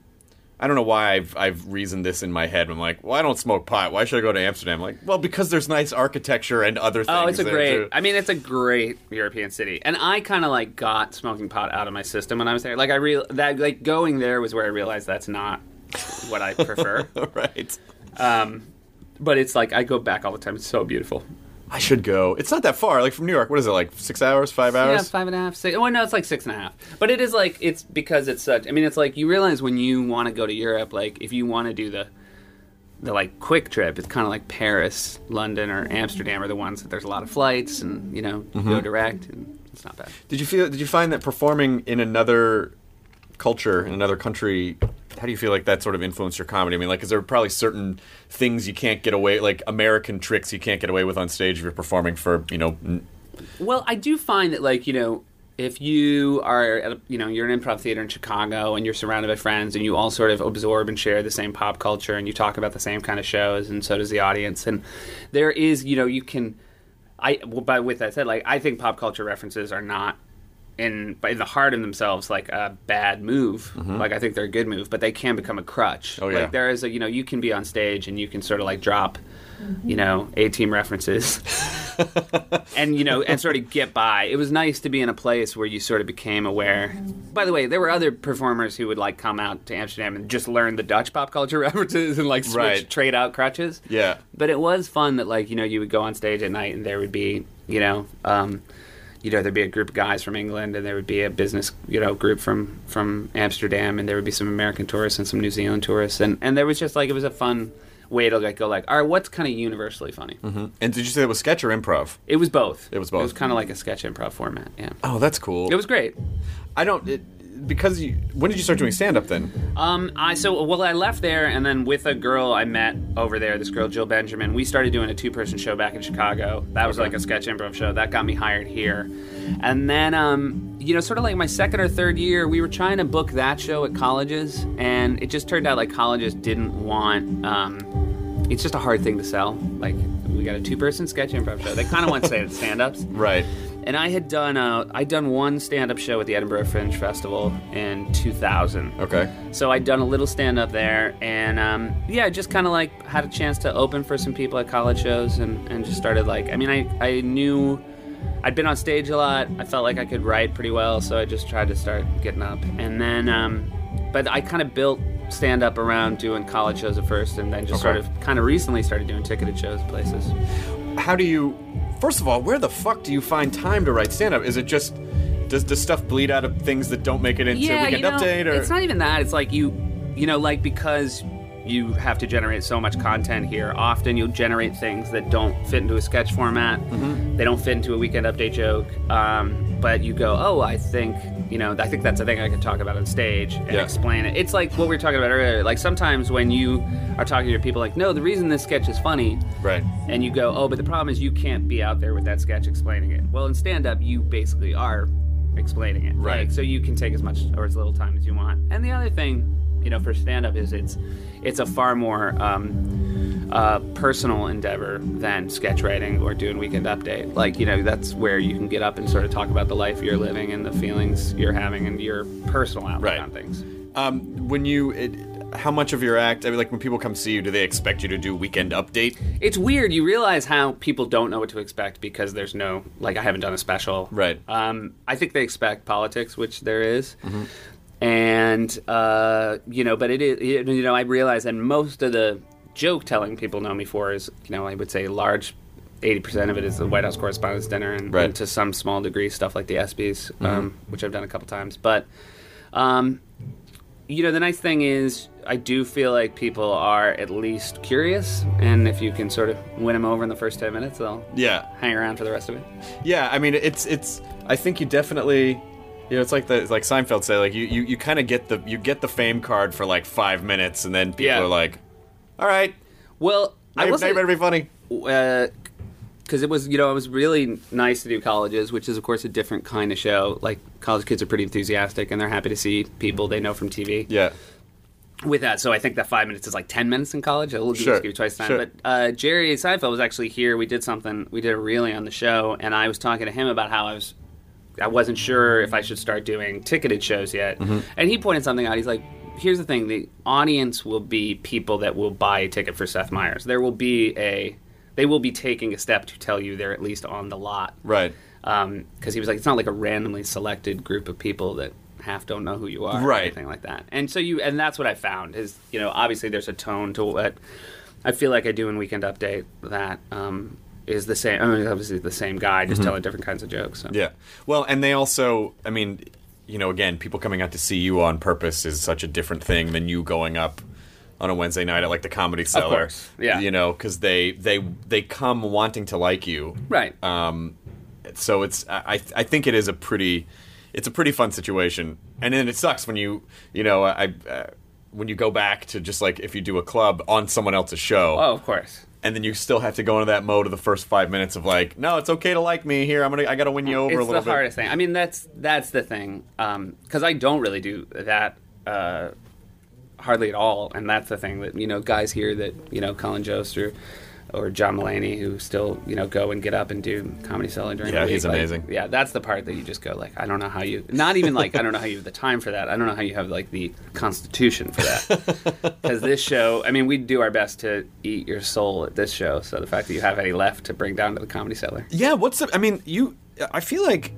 I don't know why I've I've reasoned this in my head. I'm like, well, I don't smoke pot. Why should I go to Amsterdam? like, well, because there's nice architecture and other things. Oh, it's a great. too. I mean, it's a great European city, and I kind of like got smoking pot out of my system when I was there. Like I real that like going there was where I realized that's not what I prefer. right. um, but it's like I go back all the time. It's so beautiful. I should go. It's not that far. Like from New York, what is it? Like six hours, five hours? Yeah, five and a half, six. Well, no, it's like six and a half. But it is like it's because it's such. I mean, it's like you realize when you want to go to Europe, like if you want to do the the like quick trip, it's kind of like Paris, London, or Amsterdam are the ones that there's a lot of flights and you know you go mm-hmm. direct and it's not bad. Did you feel? Did you find that performing in another culture in another country? How do you feel like that sort of influenced your comedy? I mean, like, is there probably certain things you can't get away, like American tricks you can't get away with on stage if you're performing for, you know, n- Well, I do find that like you know if you are a, you know you're an improv theater in Chicago and you're surrounded by friends and you all sort of absorb and share the same pop culture and you talk about the same kind of shows and so does the audience and there is you know you can I well, but with that said like I think pop culture references are not in in the heart of themselves like a bad move like I think they're a good move but they can become a crutch Mm-hmm. Oh, yeah. like there is a you know you can be on stage and you can sort of like drop you know a team references and you know and sort of get by it was nice to be in a place where you sort of became aware by the way there were other performers who would like come out to amsterdam and just learn the dutch pop culture references and like switch Right. trade out crutches yeah. but it was fun that like you know you would go on stage at night and there would be you know um, you know there'd be a group of guys from England and there would be a business you know group from from Amsterdam and there would be some American tourists and some New Zealand tourists and and there was just like it was a fun way to like go like all right what's kind of universally funny mm-hmm. And did you say it was sketch or improv? it was both It was both. it was kind of like a sketch improv format yeah Oh, that's cool. it was great I don't. It, because you, when did you start doing stand up then? Um, I so well, I left there, and then with a girl I met over there, this girl Jill Benjamin, we started doing a two-person show back in Chicago. That was like a sketch improv show that got me hired here, and then um, you know, sort of like my second or third year, we were trying to book that show at colleges, and it just turned out like colleges didn't want. Um, it's just a hard thing to sell. Like we got a two-person sketch improv show. They kind of want to say stand-ups. Right. And I had done uh, I'd done one stand-up show at the Edinburgh Fringe Festival in 2000. Okay. So I'd done a little stand-up there, and um, yeah, just kind of like had a chance to open for some people at college shows, and, and just started like I mean I I knew I'd been on stage a lot. I felt like I could write pretty well, so I just tried to start getting up, and then um, but I kind of built stand up around doing college shows at first, and then just Okay. sort of kind of recently started doing ticketed shows places. How do you? First of all, where the fuck do you find time to write stand up? Is it just does does stuff bleed out of things that don't make it into weekend you know, update or it's not even that. It's like you, you know, like because you have to generate so much content here. Often you'll generate things that don't fit into a sketch format. Mm-hmm. They don't fit into a weekend update joke. Um, but you go, oh, I think you know, I think that's a thing I could talk about on stage and Yeah. explain it. It's like what we were talking about earlier. Like sometimes when you are talking to people, like, no, the reason this sketch is funny right? and you go, oh, but the problem is you can't be out there with that sketch explaining it. Well, in stand up, you basically are explaining it. Right. Like, so you can take as much or as little time as you want. And the other thing, you know, for stand up is it's it's a far more um, uh, personal endeavor than sketch writing or doing weekend update. Like, you know, that's where you can get up and sort of talk about the life you're living and the feelings you're having and your personal outlook Right. on things. Um, when you, it, how much of your act? I mean, like when people come see you, do they expect you to do weekend update? It's weird. You realize how people don't know what to expect because there's no like I haven't done a special. Right. Um, I think they expect politics, which there is. And uh, you know, but it is you know I realize that most of the joke telling people know me for is you know I would say large. Eighty percent of it is the White House Correspondents' Dinner, and, Right. and to some small degree, stuff like the ESPYS, um, which I've done a couple times. But um, you know, the nice thing is, I do feel like people are at least curious, and if you can sort of win them over in the first ten minutes, they'll Yeah, hang around for the rest of it. yeah. I mean, it's it's. I think you definitely. You know, it's like the it's like Seinfeld say, like you you, you kind of get the you get the fame card for like five minutes, and then people Yeah. are like, "All right, Well, I you- will now you say, better be funny." because it was, you know, it was really nice to do colleges, which is of course a different kind of show. Like college kids are pretty enthusiastic, and they're happy to see people they know from TV. Yeah, with that. So I think that five minutes is like ten minutes in college. I'll Sure, just give you twice the time. sure. But uh, Jerry Seinfeld was actually here. We did something. We did a reeling on the show, and I was talking to him about how I was. I wasn't sure if I should start doing ticketed shows yet, Mm-hmm. and he pointed something out. He's like, "Here's the thing: the audience will be people that will buy a ticket for Seth Meyers. There will be a, they will be taking a step to tell you they're at least on the lot right. because he was like, it's not like a randomly selected group of people that half don't know who you are, Right. Or anything like that. And so you, and that's what I found is, you know, obviously there's a tone to what I feel like I do in Weekend Update that um, is the same. I mean, obviously the same guy, just telling different kinds of jokes. So. Mm-hmm. Yeah. Well, and they also, I mean, you know, again, people coming out to see you on purpose is such a different thing than you going up on a Wednesday night at like the Comedy Cellar. course, yeah. You know, because they they they come wanting to like you. Right. Um, so it's I I think it is a pretty it's a pretty fun situation, and then it sucks when you you know I. Uh, when you go back to just like if you do a club on someone else's show, oh, of course. And then you still have to go into that mode of the first five minutes of like, no, it's okay to like me here. I'm gonna, I gotta win you over it's a little the hardest thing. I mean, that's that's the thing because I don't really do that uh, hardly at all, and that's the thing that you know guys here that you know Colin Jost or or John Mulaney who still you know go and get up and do Comedy Cellar during Yeah, the week. he's Like, amazing. yeah, that's the part that you just go like, I don't know how you. Not even like I don't know how you have the time for that. I don't know how you have like the constitution for that. Because this show, I mean, we do our best to eat your soul at this show. So the fact that you have any left to bring down to the comedy cellar. Yeah, what's the? I mean, you. I feel like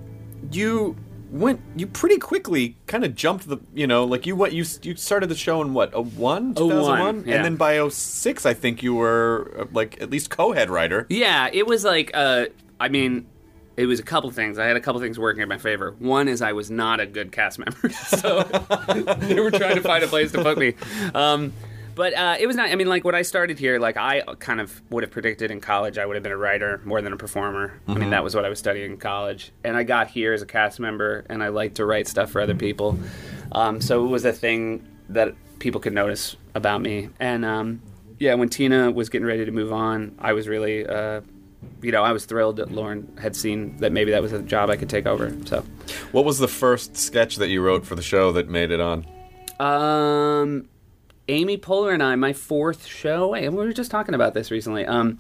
you went. You pretty quickly kind of jumped the. You know, like you what you you started the show in what a one thousand one, yeah. and then by 06, I think you were uh, like at least co-head writer. Yeah, it was like, uh, I mean, it was a couple things. I had a couple things working in my favor. One is I was not a good cast member, so they were trying to find a place to put me. Um, But uh, it was not. I mean, like when I started here, like I kind of would have predicted in college, I would have been a writer more than a performer. I mean, that was what I was studying in college, and I got here as a cast member, and I like to write stuff for other people. Um, so it was a thing that people could notice about me, and um, yeah, when Tina was getting ready to move on, I was really. Uh, you know, I was thrilled that Lorne had seen that maybe that was a job I could take over. So, What was the first sketch that you wrote for the show that made it on? Um, Amy Poehler and I, my fourth show, and we were just talking about this recently. Um,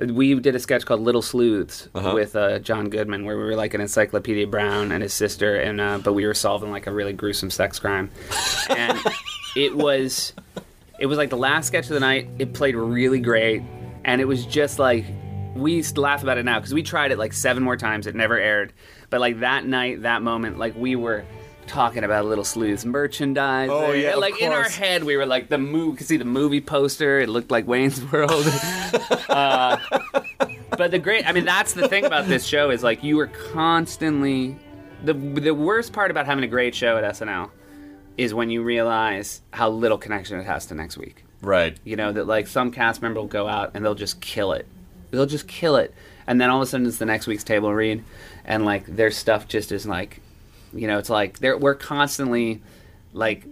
we did a sketch called Little Sleuths Uh-huh. with uh, John Goodman, where we were like an Encyclopedia Brown and his sister, and uh, but we were solving like a really gruesome sex crime, and it was it was like the last sketch of the night. It played really great, and it was just like we used to laugh about it now because we tried it like seven more times. It never aired, but like that night, that moment, like we were talking about a Little Sleuths merchandise. Oh, yeah, like in our head, we were like the movie. Could see the movie poster. It looked like Wayne's World. uh, but the great, I mean, that's the thing about this show is like you were constantly the the worst part about having a great show at SNL is when you realize how little connection it has to next week. Right. You know that like some cast member will go out and they'll just kill it. They'll just kill it, and then all of a sudden it's the next week's table read, and like their stuff just is like, you know, it's like we're constantly like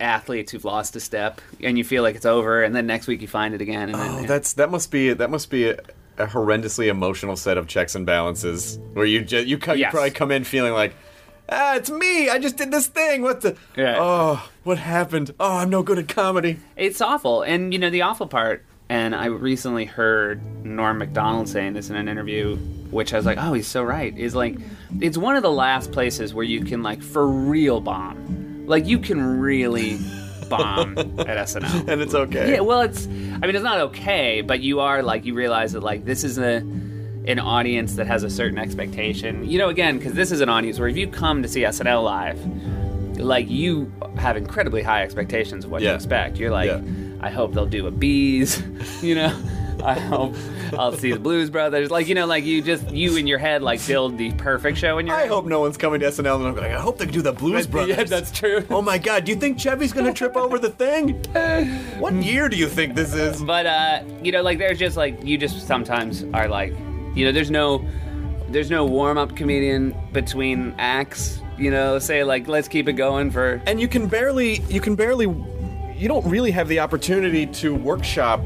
athletes who've lost a step, and you feel like it's over, and then next week you find it again. And Oh, then, that's that must be that must be a, a horrendously emotional set of checks and balances where you just you, co- you probably come in feeling like ah it's me I just did this thing what the Yeah. oh what happened oh I'm no good at comedy It's awful. And, you know, the awful part, and I recently heard Norm Macdonald saying this in an interview, which I was like, oh, he's so right, is like, it's one of the last places where you can, like, for real bomb. Like, you can really bomb at SNL. and it's okay Yeah, well, it's, I mean, it's not okay, but you are, like, you realize that, like, this is a, an audience that has a certain expectation. You know, again, because this is an audience where if you come to see SNL live, like you have incredibly high expectations of what you expect. You're like, Yeah. I hope they'll do a bees, you know. I hope I'll see the Blues Brothers. Like you know, like you just you in your head like build the perfect show in your I head. hope no one's coming to SNL and I'm like I hope they do the Blues Brothers Yeah, that's true. oh my god do you think Chevy's gonna trip over the thing what year do you think this is But uh, you know, like there's just like you just sometimes are like, you know, there's no there's no warm up comedian between acts. You know, say like let's keep it going for and you can barely you can barely you don't really have the opportunity to workshop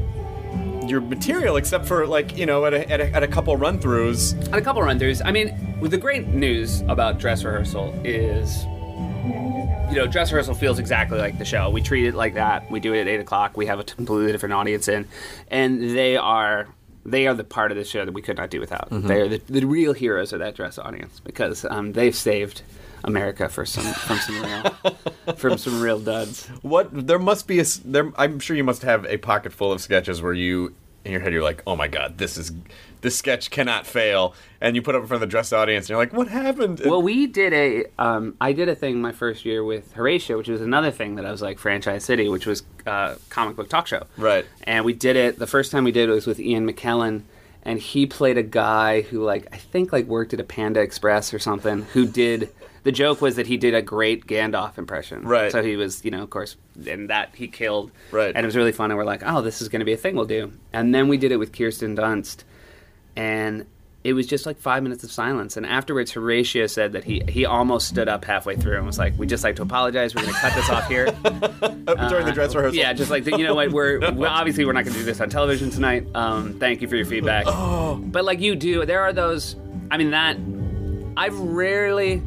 your material except for like you know at a, at a, at a couple run throughs at a couple run throughs. I mean, the great news about dress rehearsal is, you know, dress rehearsal feels exactly like the show. We treat it like that. We do it at eight o'clock. We have a completely different audience in, and they are they are the part of the show that we could not do without. They are the, the real heroes of that dress audience because um, they've saved America for some from some real from some real duds. what there must be a there i'm sure you must have a pocket full of sketches where you in your head you're like oh my god this is this sketch cannot fail and you put it up in front of the dress audience and you're like what happened Well, we did a. Um, I did a thing my first year with Horatio, which was another thing that I was like franchise city, which was uh, comic book talk show. Right. And we did it. The first time we did it was with Ian McKellen, and he played a guy who like I think like worked at a Panda Express or something. Who did the joke was that he did a great Gandalf impression. Right. So he was, you know, of course, and that he killed. Right. And it was really fun. And we're like, oh, this is going to be a thing we'll do. And then we did it with Kirsten Dunst and it was just like five minutes of silence. And afterwards, Horatio said that he he almost stood up halfway through and was like, "We'd just like to apologize. We're going to cut this off here." Uh, during the dress rehearsal yeah, just like you know what, we're well, obviously we're not going to do this on television tonight. Um, thank you for your feedback. Oh. But like you do, there are those. I mean that I've rarely.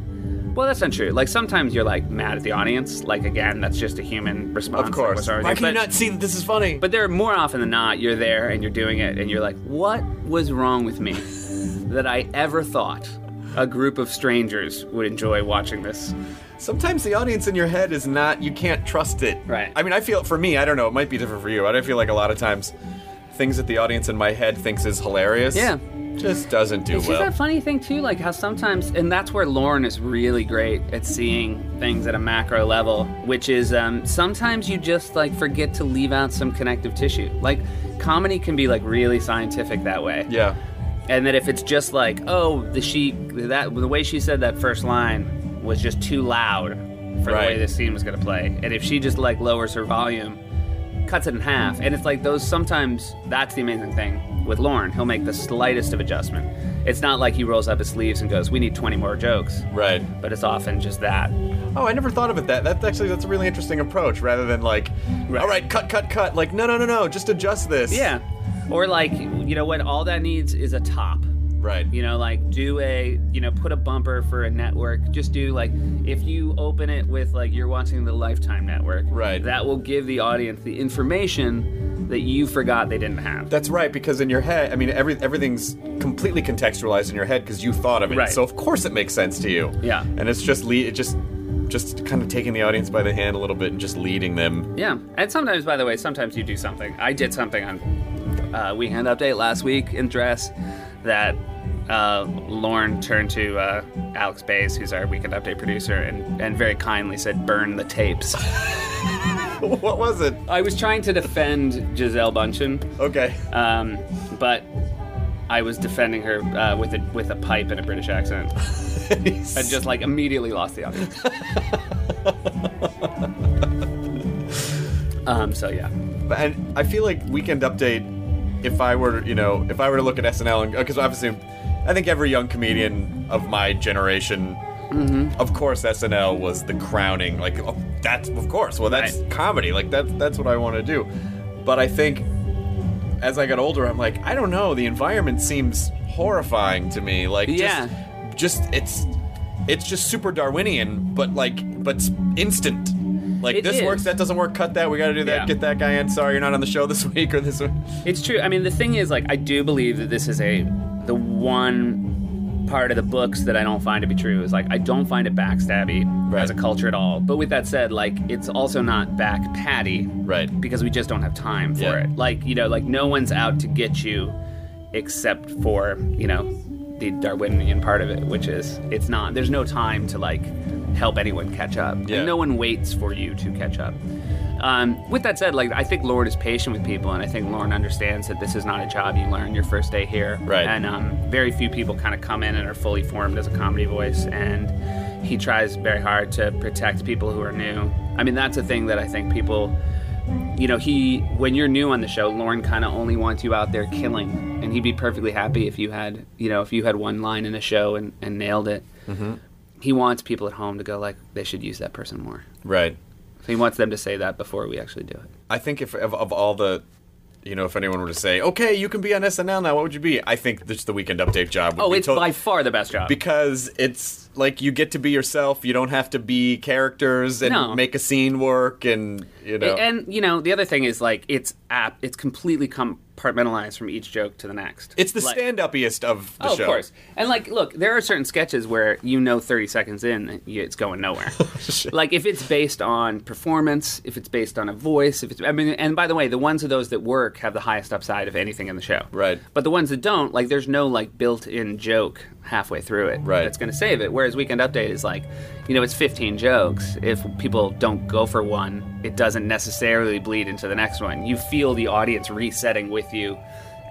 Well, that's not true. Like sometimes you're like mad at the audience. Like again, that's just a human response. of course what's already- why can but- you not see that this is funny but there more often than not, you're there and you're doing it, and you're like, what was wrong with me that I ever thought a group of strangers would enjoy watching this? sometimes the audience in your head is not you can't trust it Right. i mean i feel for me i don't know it might be different for you but i feel like a lot of times things that the audience in my head thinks is hilarious Yeah. Just doesn't do It's well that funny thing too, like how sometimes, and that's where Lorne is really great at seeing things at a macro level, which is um, sometimes you just like forget to leave out some connective tissue. Like comedy can be like really scientific that way. yeah and that if it's just like oh the she that the way she said that first line was just too loud for the way this scene was going to play and if she just like lowers her volume cuts it in half, and it's like those. Sometimes that's the amazing thing with Lorne. He'll make the slightest of adjustment. It's not like he rolls up his sleeves and goes, "We need 20 more jokes," Right. but it's often just that. Oh, I never thought of it that. That's actually that's a really interesting approach. Rather than like, Right. all right, cut, cut, cut. Like, no, no, no, no. Just adjust this. Yeah, or like you know what? All that needs is a top. Right. You know, like do a, you know, put a bumper for a network. Just do like, if you open it with like you're watching the Lifetime network, Right. That will give the audience the information that you forgot they didn't have. That's right, because in your head, I mean, every everything's completely contextualized in your head because you thought of it. Right. So of course it makes sense to you. Yeah. And it's just lead, it just, just kind of taking the audience by the hand a little bit and just leading them. Yeah, and sometimes, by the way, sometimes you do something. I did something on uh, Weekend Update last week in dress that uh, Lorne turned to uh, Alex Baze, who's our Weekend Update producer, and, and very kindly said, "Burn the tapes." what was it? I was trying to defend Gisele Bündchen, Okay. um, but I was defending her uh, with a with a pipe and a British accent, and just like immediately lost the audience. um. So yeah. and I feel like Weekend Update. If I were, you know, if I were to look at SNL, and because obviously, I think every young comedian of my generation, Mm-hmm. of course, SNL was the crowning. Like oh, that's of course. Well, that's Right. comedy. Like that's that's what I want to do. But I think as I got older, I'm like, I don't know. The environment seems horrifying to me. Like, Yeah. just, just it's it's just super Darwinian, but like, but instant. Like It this is. works, that doesn't work. Cut that. We got to do that. Yeah. Get that guy in. Sorry, you're not on the show this week or this week. It's true. I mean, the thing is, like, I do believe that this is a the one part of the books that I don't find to be true is like I don't find it backstabby Right. as a culture at all. But with that said, like, it's also not back patty Right. because we just don't have time for Yeah. it. Like, you know, like no one's out to get you except for you know the Darwinian part of it, which is it's not. There's no time to like help anyone catch up. Yeah. No one waits for you to catch up. Um, with that said, like I think Lorne is patient with people, and I think Lorne understands that this is not a job you learn your first day here. Right. And um, very few people kind of come in and are fully formed as a comedy voice, and he tries very hard to protect people who are new. I mean, that's a thing that I think people you know, he when you're new on the show, Lorne kind of only wants you out there killing, and he'd be perfectly happy if you had, you know, if you had one line in a show and, and nailed it. Mm-hmm. He wants people at home to go like they should use that person more. Right. So he wants them to say that before we actually do it. I think if of, of all the, you know, if anyone were to say, okay, you can be on SNL now, what would you be? I think this the Weekend Update job. Would Oh, it's to- by far the best job. because it's like you get to be yourself. You don't have to be characters and No. make a scene work, and you know. and you know, the other thing is like it's app. It's completely compartmentalized from each joke to the next. it's the Like- stand-upiest of the Oh, show. of course. And like, look, there are certain sketches where you know 30 seconds in, it's going nowhere. Oh, like if it's based on performance, if it's based on a voice, if it's, I mean, and by the way, the ones of those that work have the highest upside of anything in the show. Right. But the ones that don't, like, there's no like built-in joke halfway through it Right. that's going to save it. Whereas Weekend Update is like, you know, it's 15 jokes. If people don't go for one, it doesn't necessarily bleed into the next one. You feel the audience resetting with you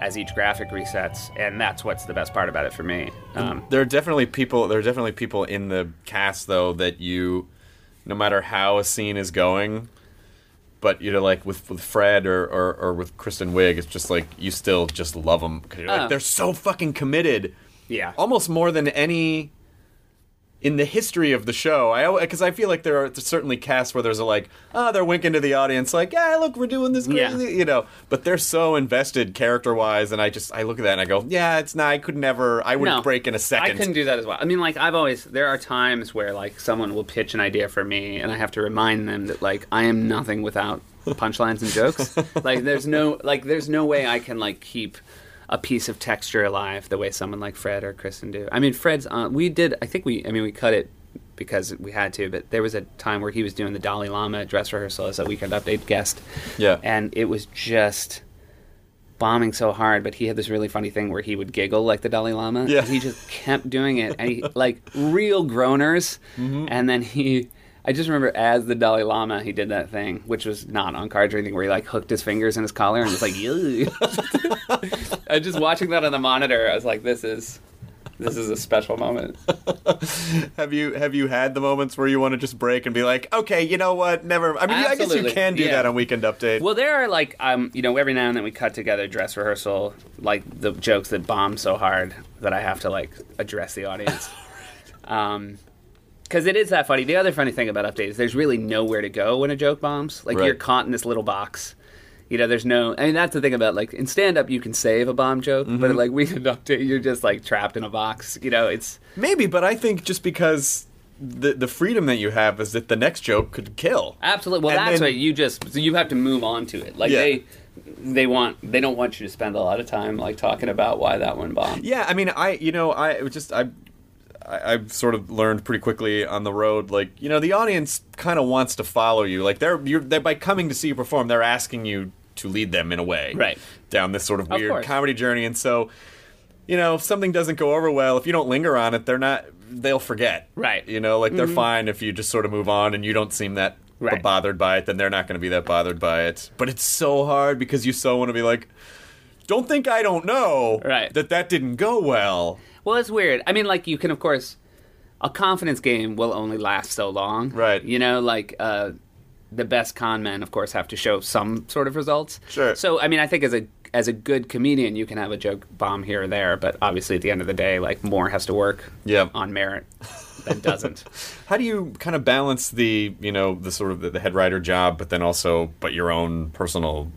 as each graphic resets, and that's what's the best part about it for me. Um, There are definitely people. There are definitely people in the cast though that you, no matter how a scene is going, but you know, like with with Fred or or, or with Kristen Wiig, it's just like you still just love them because you're like Oh. they're so fucking committed. yeah. almost more than any in the history of the show. I because I feel like there are certainly casts where there's a like, oh, they're winking to the audience like, yeah, look, we're doing this Yeah. you know. But they're so invested character wise, and I just I look at that and I go, yeah, it's not. I could never. I would No, break in a second. I couldn't do that as well. I mean, like I've always there are times where like someone will pitch an idea for me, and I have to remind them that like I am nothing without punchlines and jokes. like there's no like there's no way I can like keep a piece of texture alive the way someone like Fred or Kristen do. I mean, Fred's uh, we did I think we I mean we cut it because we had to, but there was a time where he was doing the Dalai Lama dress rehearsal as a weekend update guest. Yeah. And it was just bombing so hard, but he had this really funny thing where he would giggle like the Dalai Lama. Yeah. And he just kept doing it. And he, like, real groaners. Mm-hmm. And then he, I just remember as the Dalai Lama, he did that thing, which was not on cards or anything, where he, like, hooked his fingers in his collar and was like. I just watching that on the monitor. I was like, this is. This is a special moment. Have you have you had the moments where you want to just break and be like, okay, you know what? Never. I mean, I guess you can do yeah. that on Weekend Update. Well, there are like, um, you know, every now and then we cut together dress rehearsal, like the jokes that bomb so hard that I have to like address the audience. um, because it is that funny. The other funny thing about update is there's really nowhere to go when a joke bombs. Like Right. you're caught in this little box. You know, there's no. I mean, that's the thing about like in stand up, you can save a bomb joke, but Mm-hmm. like weekend update, you're just like trapped in a box. You know, it's Maybe, but I think just because the the freedom that you have is that the next joke could kill. Absolutely. Well, And that's then- what you just so you have to move on to it. Like Yeah. they they want they don't want you to spend a lot of time like talking about why that one bombed. Yeah, I mean, I you know, I it was just I. I, I've sort of learned pretty quickly on the road, like you know, the audience kind of wants to follow you. Like they're, you're, they're by coming to see you perform, they're asking you to lead them in a way, Right. down this sort of Of weird course. comedy journey. And so, you know, if something doesn't go over well, if you don't linger on it, they're not, they'll forget, Right. You know, like they're mm-hmm. fine if you just sort of move on and you don't seem that Right. bothered by it. Then they're not going to be that bothered by it. But it's so hard because you so want to be like. Don't think I don't know Right. that that didn't go well. Well, it's weird. I mean, like you can of course a confidence game will only last so long. Right. You know, like uh the best con men of course have to show some sort of results. Sure. So, I mean, I think as a as a good comedian, you can have a joke bomb here or there, but obviously at the end of the day, like more has to work Yeah. on merit than doesn't. How do you kind of balance the, you know, the sort of the, the head writer job, but then also, but your own personal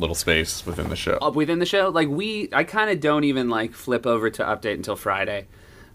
little space within the show? up within the show. Like we, I kind of don't even like flip over to update until Friday.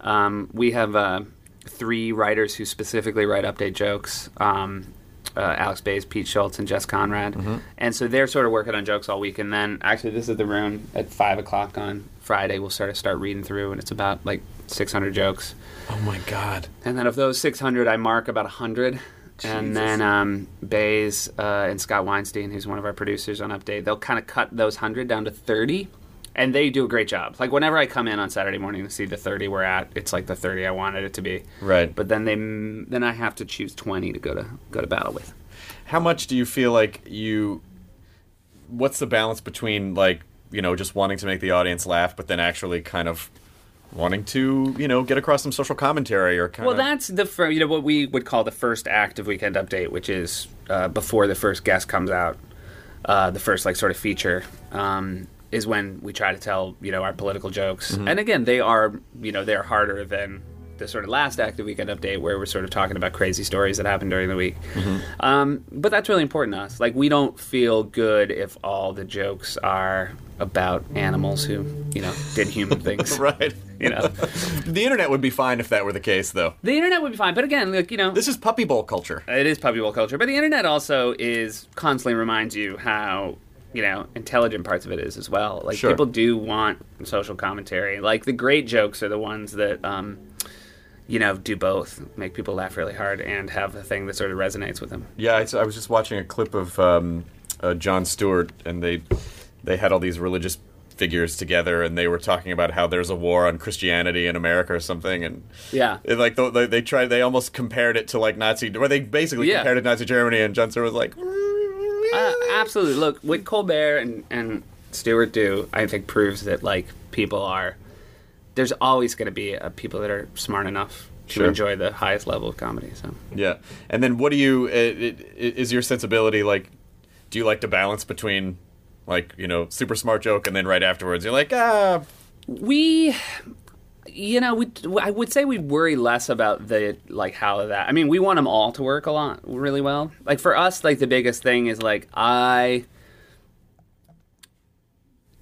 Um, we have uh, three writers who specifically write update jokes. Um, uh, Alex Baze, Pete Schultz, and Jess Conrad, and so they're sort of working on jokes all week. And then, actually, this is the room at five o'clock on Friday. We'll sort of start reading through, and it's about like six hundred jokes. oh my god. And then of those 600, I mark about 100. And then um, Baze uh, and Scott Weinstein, who's one of our producers on Update, they'll kind of cut those 100 down to 30. And they do a great job. Like whenever I come in on Saturday morning to see the 30 we're at, it's like the 30 I wanted it to be. Right. But then they then I have to choose 20 to go to go to battle with. How much do you feel like you, what's the balance between, like, you know, just wanting to make the audience laugh, but then actually kind of wanting to, you know, get across some social commentary or kind of Well, that's the fir- you know what we would call the first act of Weekend Update, which is uh, before the first guest comes out. Uh, the first like sort of feature um, is when we try to tell you know our political jokes, and again they are you know they're harder than the sort of last act of Weekend Update where we're sort of talking about crazy stories that happened during the week. Um, but that's really important to us. Like we don't feel good if all the jokes are about animals who you know did human things. Right. You know. the internet would be fine if that were the case, though. The internet would be fine, but again, like you know, This is puppy bowl culture. It is puppy bowl culture, but the internet also is constantly reminds you how you know intelligent parts of it is as well. Like Sure. people do want social commentary. Like the great jokes are the ones that um, you know do both, make people laugh really hard, and have a thing that sort of resonates with them. Yeah, I, I was just watching a clip of um, uh, Jon Stewart, and they they had all these religious figures together, and they were talking about how there's a war on Christianity in America or something, and Yeah. it, like th- they, they tried, they almost compared it to like Nazi, where they basically Yeah. compared it to Nazi Germany, and Jon Stewart was like, Uh, absolutely. Look, what Colbert and, and Stewart do, I think, proves that like people are. There's always going to be uh, people that are smart enough to Sure. enjoy the highest level of comedy. So. yeah. And then what do you? It, it, is your sensibility like? Do you like to balance between? Like you know, super smart joke, and then right afterwards, you're like, ah, We, you know, we I would say we worry less about the like how that. I mean, we want them all to work a lot really well. Like for us, like the biggest thing is like I.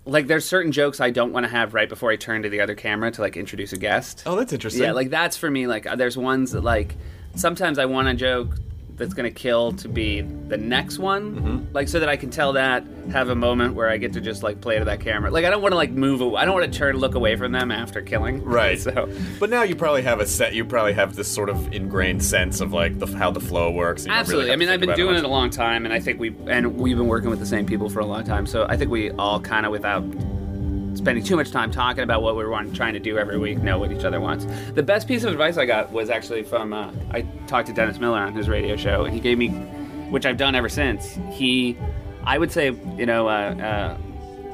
Like there's certain jokes I don't want to have right before I turn to the other camera to like introduce a guest. oh, that's interesting. Yeah, like that's for me. Like, uh, there's ones that like sometimes I want a joke that's gonna kill to be the next one, Mm-hmm. like so that I can tell that, have a moment where I get to just like play to that camera. Like I don't want to like move. Away. I don't want to turn, look away from them after killing. Right. So But now you probably have a set. You probably have this sort of ingrained sense of like the, how the flow works. absolutely. really I mean, I've been doing it much. a long time, and I think we and we've been working with the same people for a long time. So I think we all kind of without spending too much time talking about what we want trying to do every week know what each other wants the best piece of advice i got was actually from uh, i talked to dennis miller on his radio show and he gave me which i've done ever since he i would say you know uh, uh,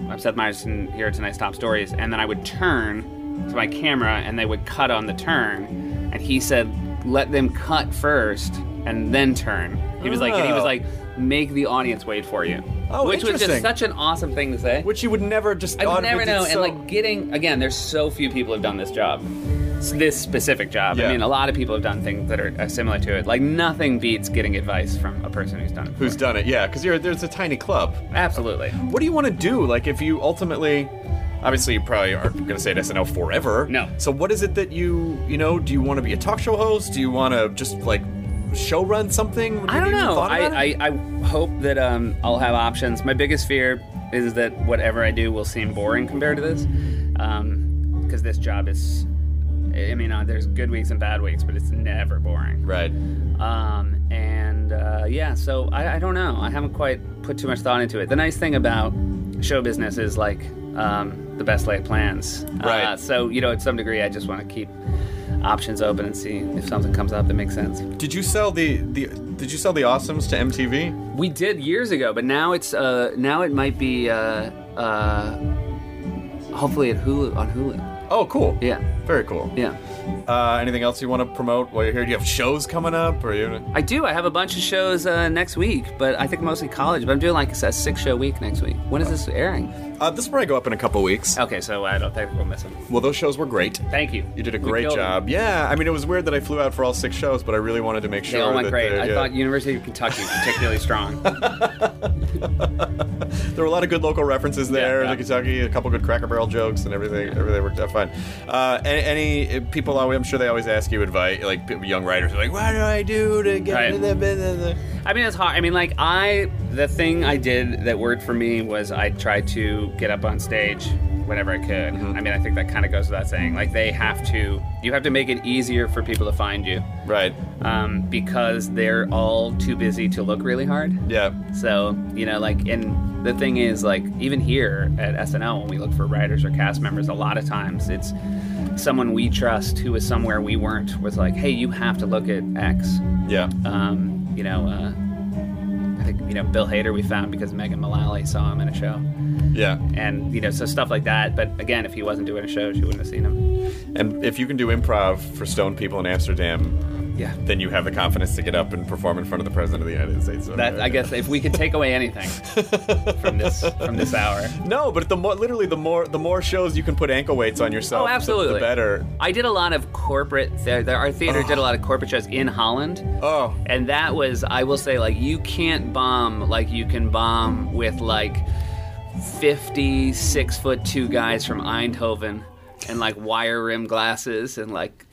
i'm seth meyerson here at tonight's top stories and then i would turn to my camera and they would cut on the turn, and he said, "Let them cut first and then turn." He was like, and he was Oh. like, "Make the audience wait for you," Oh, which was just such an awesome thing to say. Which you would never just. I would never know, so- and like getting again, there's so few people who've done this job, this specific job. Yeah. I mean, a lot of people have done things that are uh, similar to it. Like nothing beats getting advice from a person who's done it. Who's done it? Yeah, because you're there's a tiny club. Absolutely. What do you want to do? Like, if you ultimately, obviously, you probably aren't going to stay at SNL forever. No. So, what is it that you, you know, do you want to be a talk show host? Do you want to just like show run something? I don't know. I. I, I hope that um, I'll have options. My biggest fear is that whatever I do will seem boring compared to this, because this job is. I mean, uh, there's good weeks and bad weeks, but it's never boring. right. Um, and uh, yeah, so I, I don't know. I haven't quite put too much thought into it. The nice thing about show business is like um, the best laid plans. Right. Uh, so you know, at some degree, I just want to keep options open and see if something comes up that makes sense. Did you sell the the? Did you sell the Awesomes to MTV? We did years ago, but now it's uh, now it might be uh, uh, hopefully at Hulu on Hulu. Oh, cool. Yeah, Very cool. yeah. Uh, anything else you want to promote while you're here? Do you have shows coming up, or you? I do. I have a bunch of shows uh, next week, but I think mostly college. But I'm doing like a six show week next week. When is this airing? Uh, this will probably go up in a couple weeks. Okay, so I don't think we'll miss them. Well, those shows were great. Thank you. You did a We great killed job. Yeah, I mean, it was weird that I flew out for all six shows, but I really wanted to make sure. They all went that great. they- I yeah. thought University of Kentucky particularly strong. there were a lot of good local references there Yeah, to yeah. Kentucky, a couple good Cracker Barrel jokes, and everything. Everything worked out fine. Uh, any, any people? always- I'm sure they always ask you advice. Like young writers are like, "What do I do to get Right. into the business?" I mean, it's hard. I mean, like I, the thing I did that worked for me was I tried to get up on stage whenever I could. Mm-hmm. I mean, I think that kind of goes without saying. Like they have to, you have to make it easier for people to find you, Right. um, because they're all too busy to look really hard. Yeah. So, you know, like, and the thing is, like, even here at SNL, when we look for writers or cast members, a lot of times it's someone we trust who is somewhere we weren't was like, hey, you have to look at X. Yeah. Um, you know, uh, I think, you know, Bill Hader we found because Megan Mullally saw him in a show. Yeah. And, you know, so stuff like that. But again, if he wasn't doing a show, she wouldn't have seen him. And if you can do improv for stone people in Amsterdam, Yeah. then you have the confidence to get up and perform in front of the president of the United States. That, I guess if we could take away anything from this from this hour, No, but the more literally the more the more shows you can put ankle weights on yourself, Oh, the- absolutely. the, better. I did a lot of corporate. There, our theater did a oh. lot of corporate shows in Holland, Oh, and that was, I will say, like you can't bomb like you can bomb with like fifty six foot two guys from Eindhoven and like wire rim glasses and like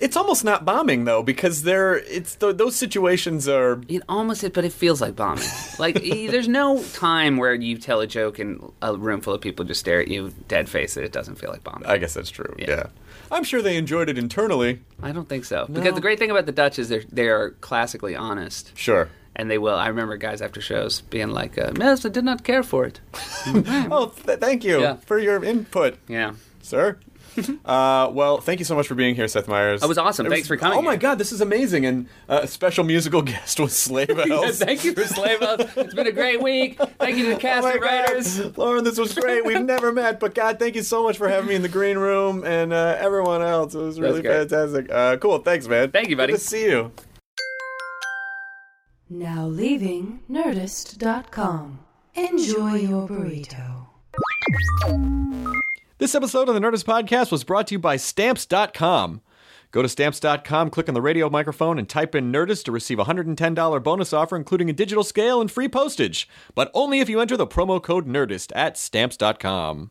it's almost not bombing though because they're it's th- those situations are it almost is, but it feels like bombing. Like there's no time where you tell a joke and a room full of people just stare at you dead face that it doesn't feel like bombing. I guess that's true. Yeah. Yeah. I'm sure they enjoyed it internally. I don't think so because the great thing about the Dutch is they're they are classically honest. Sure. and they will. I remember guys after shows being like, uh, "Yes, I did not care for it." Oh, th- thank you Yeah. for your input, Yeah, sir. uh, well, thank you so much for being here, Seth Meyers. That was awesome. It Thanks for coming Oh my here. God, this is amazing! And uh, a special musical guest was Slave House. thank you for Slave House. It's been a great week. Thank you to the Oh cast my and writers. God. Lorne, this was great. We've never met, but God, thank you so much for having me in the green room and uh, everyone else. It was really great. fantastic. Uh, cool, thanks, man. Thank you, buddy. Good to see you. Now leaving Nerdist.com. Enjoy your burrito. This episode of the Nerdist Podcast was brought to you by Stamps.com. Go to Stamps.com, click on the radio microphone, and type in Nerdist to receive a $110 bonus offer, including a digital scale and free postage. But only if you enter the promo code Nerdist at Stamps.com.